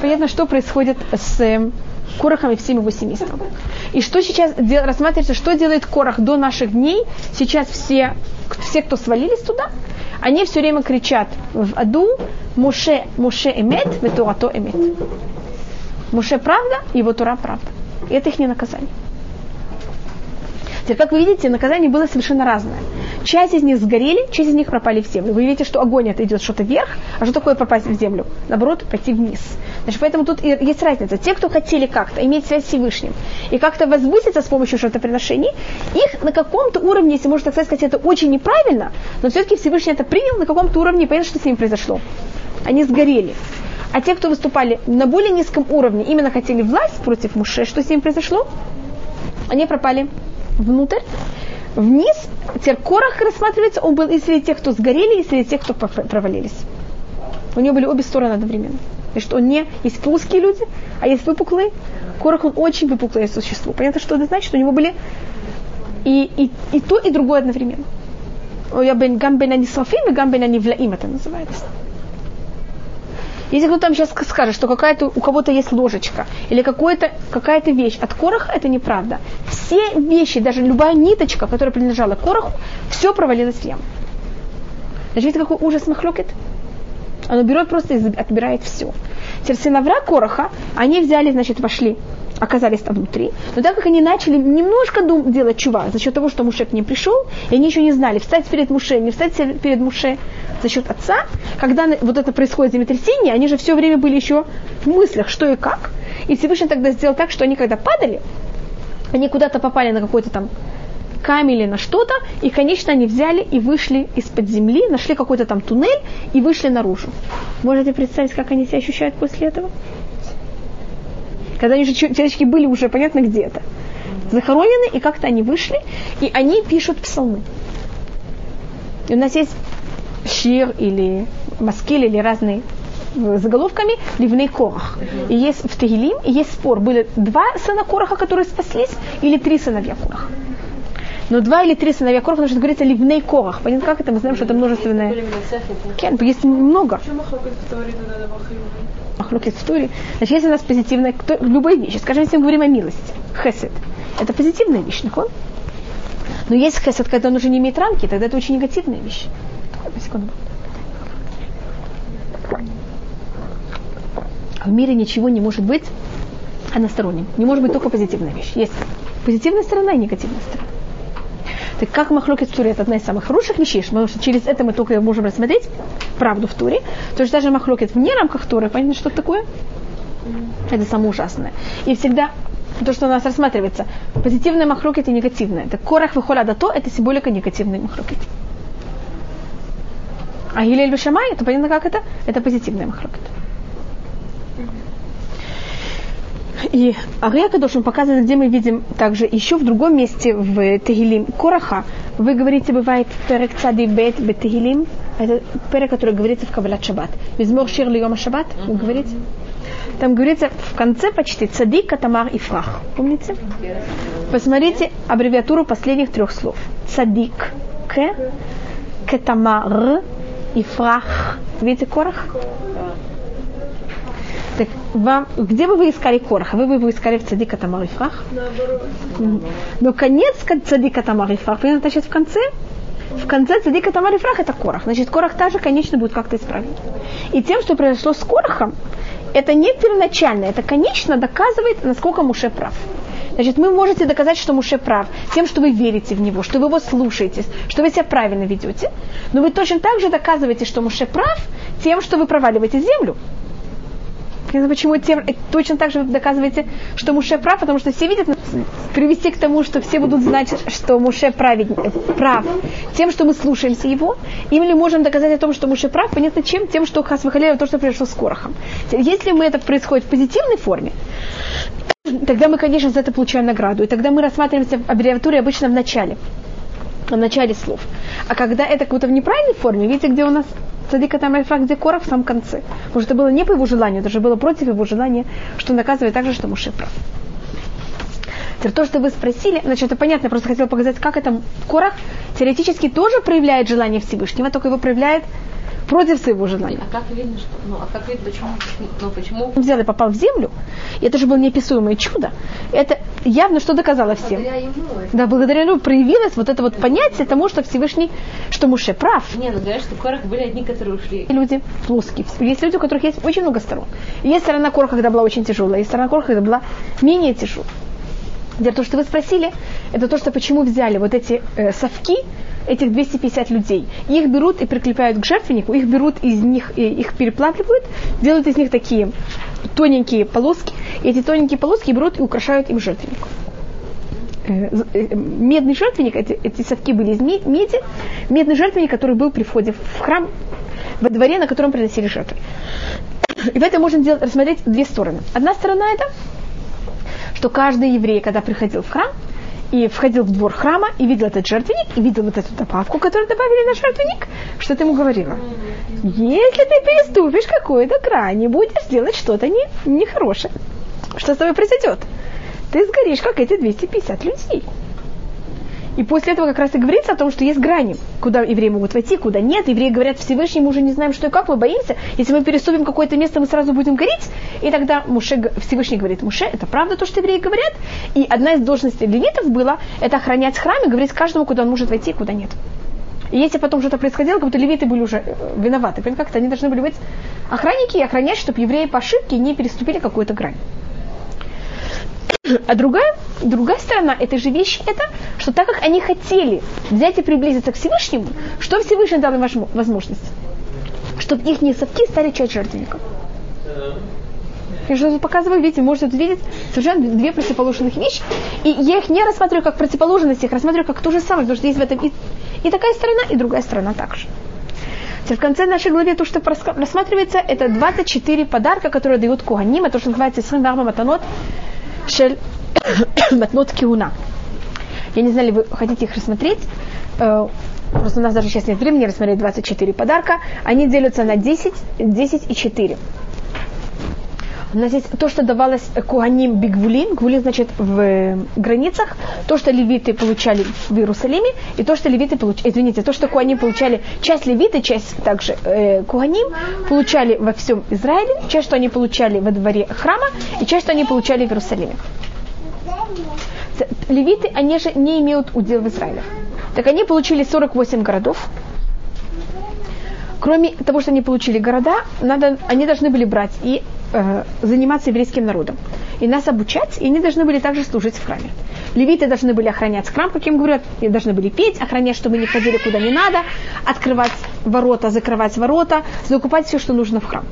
понятно, что происходит с э, Корохом и всем его семейством. И что сейчас дел- рассматривается, что делает Корах до наших дней. Сейчас все, все, кто свалились туда, они все время кричат в аду Муше, Муше эмет, ветурато эмет. Муше правда, его Тура правда. И это их не наказание. Теперь, как вы видите, наказание было совершенно разное. Часть из них сгорели, часть из них пропали в землю. Вы видите, что огонь это идет что-то вверх, а что такое попасть в землю? Наоборот, пойти вниз. Значит, поэтому тут есть разница. Те, кто хотели как-то иметь связь с Всевышним и как-то возвыситься с помощью жертвоприношений, их на каком-то уровне, если можно так сказать, это очень неправильно, но все-таки Всевышний это принял на каком-то уровне, и что с ними произошло. Они сгорели. А те, кто выступали на более низком уровне, именно хотели власть против Муше, что с ним произошло? они пропали внутрь, вниз, теперь Корах рассматривается, он был и среди тех, кто сгорели, и среди тех, кто провалились. У него были обе стороны одновременно. И что он не есть плоские люди, а есть выпуклые. Корах он очень выпуклое существо. Понятно, что это значит, что у него были и, и, и то, и другое одновременно. Я бен гам бен они и гам бен они влаим это называется. Если кто там сейчас скажет, что какая-то, у кого-то есть ложечка или какая-то какая-то вещь от короха, это неправда. Все вещи, даже любая ниточка, которая принадлежала короху, все провалилось в яму. Значит, видите, какой ужас махлюкет? Оно берет просто и отбирает все. Теперь сыновья Короха, они взяли, значит, вошли, оказались там внутри. Но так как они начали немножко дум, делать чува за счет того, что Муше к ним пришел, и они еще не знали, встать перед Муше, не встать перед Муше за счет отца, когда вот это происходит землетрясение, они же все время были еще в мыслях, что и как. И Всевышний тогда сделал так, что они когда падали, они куда-то попали на какой-то там камень или на что-то, и, конечно, они взяли и вышли из-под земли, нашли какой-то там туннель и вышли наружу. Можете представить, как они себя ощущают после этого? Когда они же человечки были уже, понятно, где-то. Захоронены, и как-то они вышли, и они пишут псалмы. И у нас есть шир или маскиль или разные заголовками Ливней Корах. И есть в Тегилим, и есть спор, были два сына Кораха, которые спаслись, или три сыновья Кораха. Но два или три сыновья Короха, потому что говорится ливней корах. Понятно, как это? Мы знаем, что это множественное. Кен, есть много. Махлокет в Туре. Значит, если у нас позитивная, кто, любой вещи, скажем, если мы говорим о милости, хесед, это позитивная вещь, нахон? Но есть хесед, когда он уже не имеет рамки, тогда это очень негативная вещь. Секунду. В мире ничего не может быть односторонним. Не может быть только позитивная вещь. Есть позитивная сторона и негативная сторона. Так как махлокет в Туре это одна из самых хороших вещей, потому что через это мы только можем рассмотреть правду в Туре. То есть даже махлокет вне рамках Туры, понятно, что такое? Это самое ужасное. И всегда то, что у нас рассматривается, позитивная махлокет и негативная. Так корах выхода то, это символика негативной махлокет. А Гилель Бешамай, это понятно как это? Это позитивная махлокет. И Ария Кадош, он показывает, где мы видим также еще в другом месте в Тегилим Кораха. Вы говорите, бывает перек цади бет бетегилим. Это перек, который говорится в Кавалят Шаббат. Мизмор шир льема Шаббат, вы говорите? Там говорится в конце почти цадик, катамар и фрах. Помните? Посмотрите аббревиатуру последних трех слов. Цадик, к, катамар и фрах. Видите корах? Так вам, где бы вы искали Кораха? Вы бы его искали в Цадика Тамарифрах? Но конец Цадика Тамарифрах, понятно, значит в конце? В конце Цадика Тамарифрах это Корах. Значит, Корах также, конечно, будет как-то исправить. И тем, что произошло с Корахом, это не первоначально, это, конечно, доказывает, насколько Муше прав. Значит, вы можете доказать, что Муше прав, тем, что вы верите в него, что вы его слушаетесь, что вы себя правильно ведете. Но вы точно так же доказываете, что Муше прав, тем, что вы проваливаете землю. Понятно, почему тем, точно так же вы доказываете, что Муше прав, потому что все видят, привести к тому, что все будут знать, что Муше правед, прав, тем, что мы слушаемся его, или можем доказать о том, что Муше прав, понятно чем? Тем, что Хас Махалева то, что произошло с Корохом. Если мы это происходит в позитивной форме, тогда мы, конечно, за это получаем награду. И тогда мы рассматриваемся в аббревиатуре обычно в начале в начале слов. А когда это как будто в неправильной форме, видите, где у нас Цадика там Альфа, где Корах в самом конце. Потому что это было не по его желанию, это же было против его желания, что наказывает так же, что Муше прав. Теперь то, что вы спросили, значит, это понятно, я просто хотела показать, как это Корах теоретически тоже проявляет желание Всевышнего, только его проявляет против своего желания. А как видно, что, ну, а как видно, почему, ну, почему? Он взял и попал в землю, и это же было неописуемое чудо. Это явно что доказало всем. Благодаря ему. Да, благодаря ему проявилось вот это вот понятие тому, что Всевышний, что Муше прав. Не, ну говорят, что в Корах были одни, которые ушли. Люди плоские. Есть люди, у которых есть очень много сторон. Есть сторона Короха, когда была очень тяжелая, есть сторона Короха, когда была менее тяжелая. Дело то, что вы спросили, это то, что почему взяли вот эти э, совки, этих 250 людей. Их берут и прикрепляют к жертвеннику, их берут из них, их переплавливают, делают из них такие тоненькие полоски, и эти тоненькие полоски берут и украшают им жертвенник. Э, э, медный жертвенник, эти, эти совки были из меди, медный жертвенник, который был при входе в храм, во дворе, на котором приносили жертвы. И в этом можно делать, рассмотреть две стороны. Одна сторона это, что каждый еврей, когда приходил в храм, и входил в двор храма, и видел этот жертвенник, и видел вот эту добавку, которую добавили на жертвенник, что ты ему говорила? Если ты переступишь какую-то грань и будешь делать что-то не, нехорошее, что с тобой произойдет? Ты сгоришь, как эти 250 людей. И после этого как раз и говорится о том, что есть грани, куда евреи могут войти, куда нет. Евреи говорят Всевышний, мы уже не знаем, что и как, мы боимся. Если мы переступим какое-то место, мы сразу будем гореть. И тогда Муше, Всевышний говорит, Муше, это правда то, что евреи говорят. И одна из должностей левитов была, это охранять храм и говорить каждому, куда он может войти, куда нет. И если потом что-то происходило, как будто левиты были уже э, виноваты. Понимаете, как-то они должны были быть охранники и охранять, чтобы евреи по ошибке не переступили какую-то грань. А другая, другая сторона этой же вещи это, что так как они хотели взять и приблизиться к Всевышнему, что Всевышний дал им возможность? Чтобы их несовки стали часть жертвенников. Я же показываю, видите, можете тут видеть совершенно две противоположных вещи. И я их не рассматриваю как противоположность, я их рассматриваю как то же самое, потому что есть в этом и, и такая сторона, и другая сторона также. В конце нашей главы то, что рассматривается, это 24 подарка, которые дают Куаним, это то, что называется Исрин Матанот, Шель *coughs* Матнот Киуна. Я не знаю, ли вы хотите их рассмотреть. Э, просто у нас даже сейчас нет времени рассмотреть 24 подарка. Они делятся на 10, 10 и 4. У нас есть то, что давалось Куаним Бигвулин, Гвулин значит в границах, то, что левиты получали в Иерусалиме, и то, что левиты получали, извините, то, что Куаним получали, часть левиты, часть также э, Куаним получали во всем Израиле, часть, что они получали во дворе храма, и часть, что они получали в Иерусалиме. Левиты, они же не имеют удел в Израиле. Так они получили 48 городов, кроме того, что они получили города, надо, они должны были брать и э, заниматься еврейским народом. И нас обучать, и они должны были также служить в храме. Левиты должны были охранять храм, как им говорят, и должны были петь, охранять, чтобы не ходили куда не надо, открывать ворота, закрывать ворота, закупать все, что нужно в храм.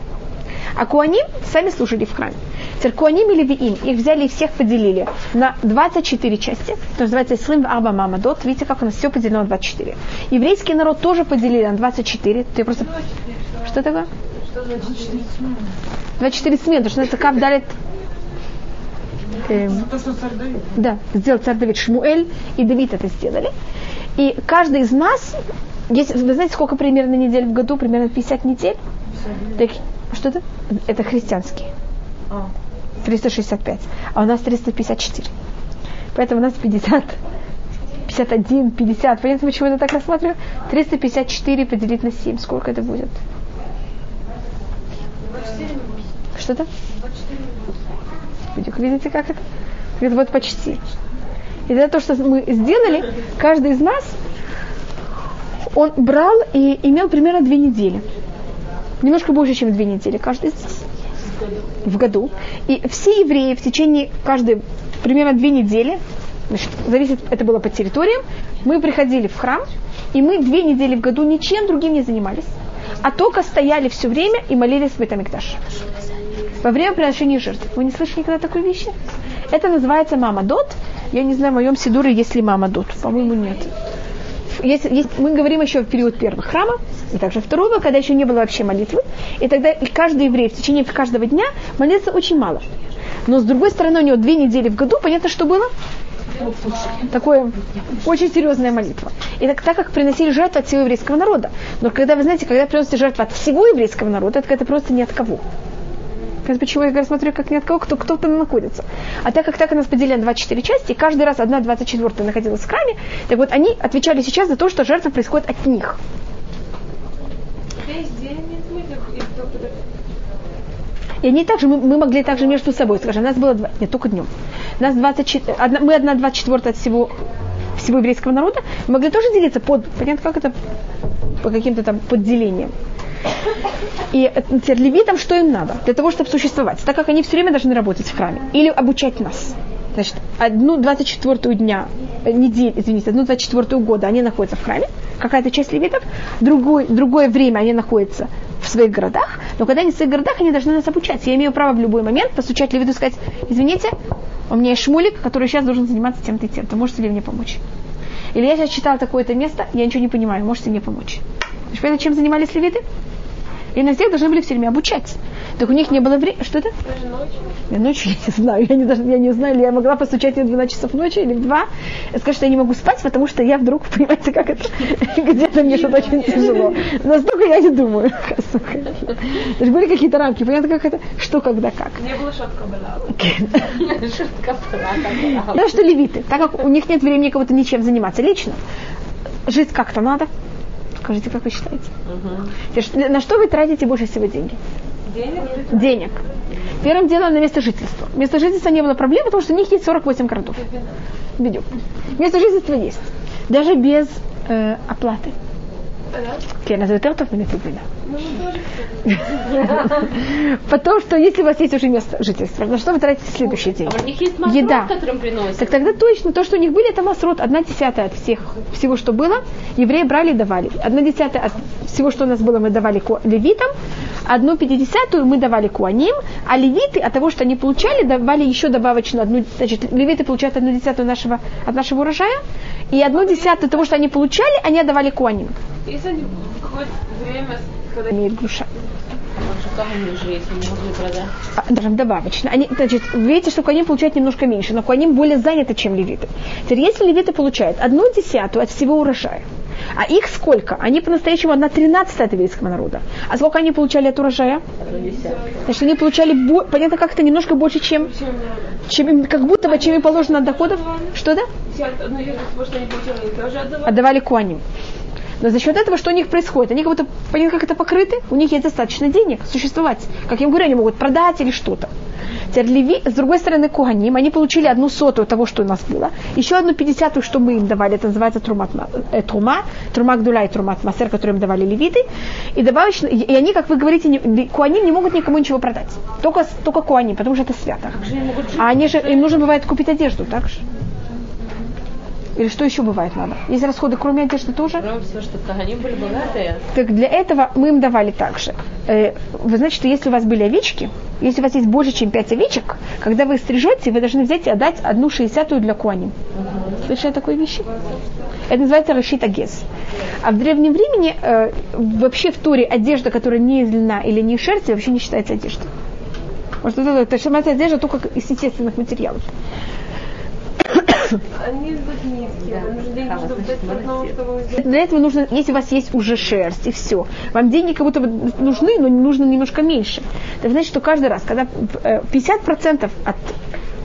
А Куаним сами служили в храме. Теперь Куаним и Левиим, их взяли и всех поделили на 24 части. Это называется Слим Арба Мамадот. Видите, как у нас все поделено на 24. Еврейский народ тоже поделили на 24. Ты просто... Что такое? 24 смены, потому что это как далит эм, да, сделал царь Давид Шмуэль, и Давид это сделали. И каждый из нас, есть, вы знаете, сколько примерно недель в году? Примерно 50 недель. Так, что это? Это христианские. 365. А у нас 354. Поэтому у нас 50. 51, 50. Понятно, почему я так рассматриваю? 354 поделить на 7. Сколько это будет? Что-то? Видите, как это? Это вот почти. И это то, что мы сделали, каждый из нас, он брал и имел примерно две недели. Немножко больше, чем две недели каждый из нас в году. И все евреи в течение каждой примерно две недели, значит, зависит, это было по территориям, мы приходили в храм, и мы две недели в году ничем другим не занимались, а только стояли все время и молились в Бетамикдаш. Во время приношения жертв. Вы не слышали никогда такой вещи? Это называется мама дот. Я не знаю, в моем Сидуре есть ли мама дот. По-моему, нет. Есть, есть, мы говорим еще в период первого храма, и также второго, когда еще не было вообще молитвы. И тогда и каждый еврей в течение каждого дня молится очень мало. Но с другой стороны, у него две недели в году, понятно, что было? Такое очень серьезная молитва. И так, так как приносили жертву от всего еврейского народа. Но когда, вы знаете, когда приносите жертву от всего еврейского народа, это, это просто ни от кого. Почему я смотрю, как ни от кого, кто, кто там находится. А так как так у нас поделили на 24 части, и каждый раз одна 24 находилась в храме, так вот они отвечали сейчас за то, что жертва происходит от них. И они также, мы, мы могли также между собой, скажем, нас было, два, нет, только днем. Нас 24, одна, мы одна 24 от всего, всего еврейского народа, мы могли тоже делиться под, понятно, как это, по каким-то там подделениям. И теперь левитам что им надо? Для того, чтобы существовать. Так как они все время должны работать в храме. Или обучать нас. Значит, одну 24 дня, э, неделю, извините, одну 24 года они находятся в храме, какая-то часть левитов, другой, другое время они находятся в своих городах, но когда они в своих городах, они должны нас обучать. Я имею право в любой момент постучать левиту и сказать, извините, у меня есть шмулик, который сейчас должен заниматься тем-то и тем. Ты можете ли мне помочь? Или я сейчас читал такое-то место, я ничего не понимаю, можете мне помочь? Понятно, чем занимались левиты? И на всех должны были все время обучать. Так у них не было времени. Что это? Я ночью я не знаю. Я не, даже, я не знаю, ли я могла постучать в 12 часов ночи или в 2. И сказать, что я не могу спать, потому что я вдруг, *laughs* понимаете, как это, где-то мне что-то очень тяжело. Настолько я не думаю. *laughs* Даже были какие-то рамки. Понятно, как это? Что, когда, как. Не было шатка была. Шутка была. *laughs* Да, что левиты, так как у них нет времени кого-то ничем заниматься лично, жить как-то надо. Скажите, как вы считаете? Ш- На что вы тратите больше всего деньги? Денег? Денег. Первым делом на место жительства. Место жительства не было проблем, потому что у них есть 48 городов. Бедюк. Место жительства есть. Даже без э, оплаты. כן, אז זה יותר טוב מנתיבינה. Потому что если у вас есть уже место жительства, на что вы тратите следующие деньги? А у них есть Еда. маршрут, которым приносят. Так тогда точно, то, что у них были, это масрот, одна десятая от всех, всего, что было, евреи брали и давали. Одна десятая от всего, что у нас было, мы давали ку- левитам, одну пятидесятую мы давали куаним, а левиты от того, что они получали, давали еще добавочно одну, значит, левиты получают одну десятую нашего, от нашего урожая, и одну десятую того, что они получали, они отдавали куаним. Если они какое-то время, когда Имеет груша. А, даже добавочно. Они, значит, видите, что Куаним получает немножко меньше, но Куаним более заняты, чем левиты. Теперь, если левиты получают одну десятую от всего урожая, а их сколько? Они по-настоящему одна тринадцатая от еврейского народа. А сколько они получали от урожая? Значит, они получали, понятно, как-то немножко больше, чем, чем им, как будто бы, чем им положено от доходов. Что да? отдавали куаним. Но за счет этого, что у них происходит? Они как будто, понятно, как это покрыты, у них есть достаточно денег существовать. Как я им говорю, они могут продать или что-то. Теперь леви, с другой стороны, куаним, они получили одну сотую того, что у нас было, еще одну пятидесятую, что мы им давали, это называется трумат, ма- э, трума, трума гдуля и трумат масер, которые им давали левиты, и добавочно, и они, как вы говорите, не, куаним не могут никому ничего продать, только, только куаним, потому что это свято. А они же, им нужно бывает купить одежду, так же? Или что еще бывает надо? Есть расходы, кроме одежды тоже? Кроме всего, что Каганим были богатые. Так для этого мы им давали также. Э, Вы знаете, что если у вас были овечки, если у вас есть больше, чем 5 овечек, когда вы их стрижете, вы должны взять и отдать одну шестьдесятую для куани. Слышали о такой вещи? Это называется рашит агес. А в древнем времени э, вообще в Туре одежда, которая не из льна или не из шерсти, вообще не считается одеждой. Может, это, это считается одежда только из естественных материалов. Они идут низкие, нам нужны деньги, чтобы дать одного, чтобы взять. Для этого нужно, если у вас есть уже шерсть и все, вам деньги как будто бы нужны, но нужно немножко меньше. Это значит, что каждый раз, когда э, 50% от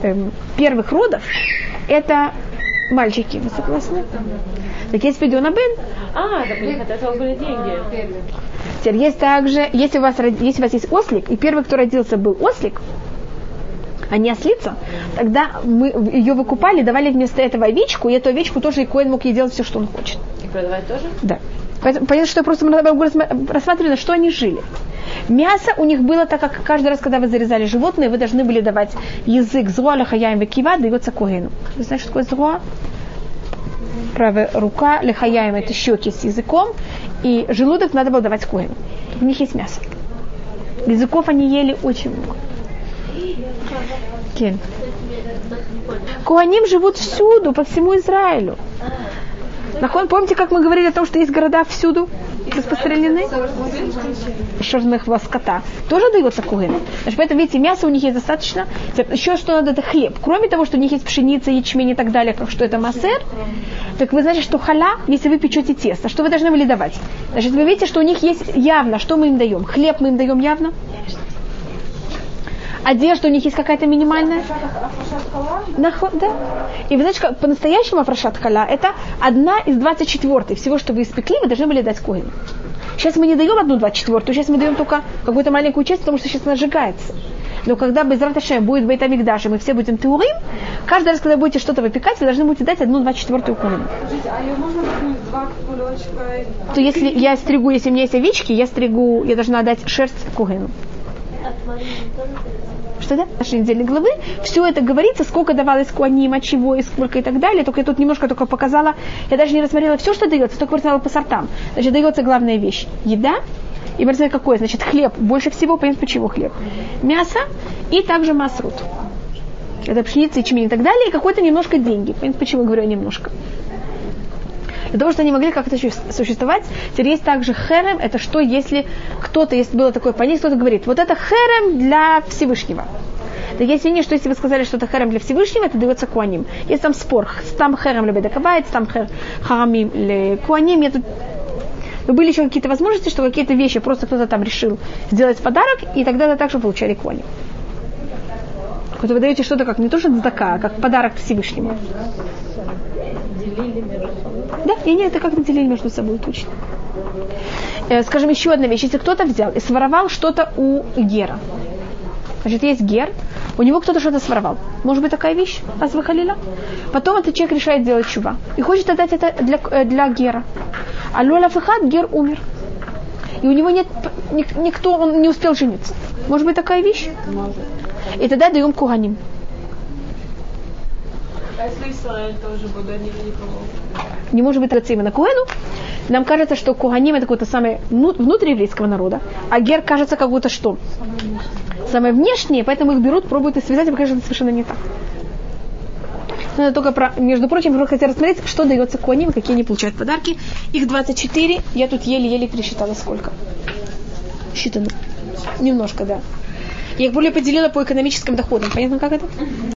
эм, первых родов это мальчики, вы согласны? Так есть Педиона Бен, А, так у них от этого были деньги. теперь есть также, если у, вас, если у вас есть ослик, и первый, кто родился, был ослик, а не ослица, тогда мы ее выкупали, давали вместо этого овечку, и эту овечку тоже и Коэн мог ей делать все, что он хочет. И продавать тоже? Да. Поэтому понятно, что я просто могу рассматривать, на что они жили. Мясо у них было, так как каждый раз, когда вы зарезали животное, вы должны были давать язык зруа лехаяем векива, дается когену. Вы знаете, что такое зруа? Правая рука, лехаяем это щеки с языком, и желудок надо было давать когену. У них есть мясо. Языков они ели очень много. Кен. Куаним живут всюду, по всему Израилю. Нахон, помните, как мы говорили о том, что есть города всюду распространены? Шерных скота. Тоже дается кугин. Значит, поэтому, видите, мяса у них есть достаточно. Еще что надо, это хлеб. Кроме того, что у них есть пшеница, ячмень и так далее, как что это массер, так вы знаете, что халя, если вы печете тесто, что вы должны были давать? Значит, вы видите, что у них есть явно, что мы им даем? Хлеб мы им даем явно? Одежда у них есть какая-то минимальная? Нахо- да. И вы знаете, как по-настоящему афрашат халя это одна из 24 всего, что вы испекли, вы должны были дать коину. Сейчас мы не даем одну 24 сейчас мы даем только какую-то маленькую часть, потому что сейчас она сжигается. Но когда без Раташем будет Бейтамикдаш, и мы все будем теурим, каждый раз, когда будете что-то выпекать, вы должны будете дать одну 24 коину. Скажите, а ее можно выпнуть два кулечка? То если я стригу, если у меня есть овечки, я стригу, я должна дать шерсть кугену. Что нашей недельной главы все это говорится, сколько давалось куаним, от чего и сколько и так далее. Только я тут немножко только показала, я даже не рассмотрела все, что дается, только рассмотрела по сортам. Значит, дается главная вещь – еда. И посмотрите, какое, значит, хлеб. Больше всего, понятно, почему хлеб. Мясо и также масрут. Это пшеница, ячмень и так далее. И какой-то немножко деньги. Понятно, почему я говорю немножко. Для того, чтобы они могли как-то су- существовать. Теперь есть также херем, это что, если кто-то, если было такое понятие, кто-то говорит, вот это херем для Всевышнего. Так если не, что если вы сказали, что это херем для Всевышнего, это дается куаним. Есть там спор, там херем для бедакабайт, там хер, харамим для куаним. Я тут но были еще какие-то возможности, что какие-то вещи просто кто-то там решил сделать подарок, и тогда это также получали куаним. Вот вы даете что-то как не то, что цдака, а как подарок Всевышнему. Делили между собой. Да, и они это как-то делили между собой точно. Э, скажем, еще одна вещь. Если кто-то взял и своровал что-то у Гера, значит, есть Гер, у него кто-то что-то своровал. Может быть такая вещь, Азвахалила? Потом этот человек решает сделать чува. И хочет отдать это для, э, для Гера. А Лола Фахат Гер умер. И у него нет, никто, он не успел жениться. Может быть такая вещь? И тогда даем Куганим. Тоже бы не может быть траться именно Куэну. Нам кажется, что Куганим это какое-то самое вну- внутриеврейского народа, а Гер кажется какое-то что? Самое внешнее, поэтому их берут, пробуют и связать, и кажется, это совершенно не так. Но это только про, между прочим, я хотела рассмотреть, что дается Куаним, какие они получают подарки. Их 24, я тут еле-еле пересчитала сколько. Считано. Немножко, да. Я их более поделила по экономическим доходам. Понятно, как это?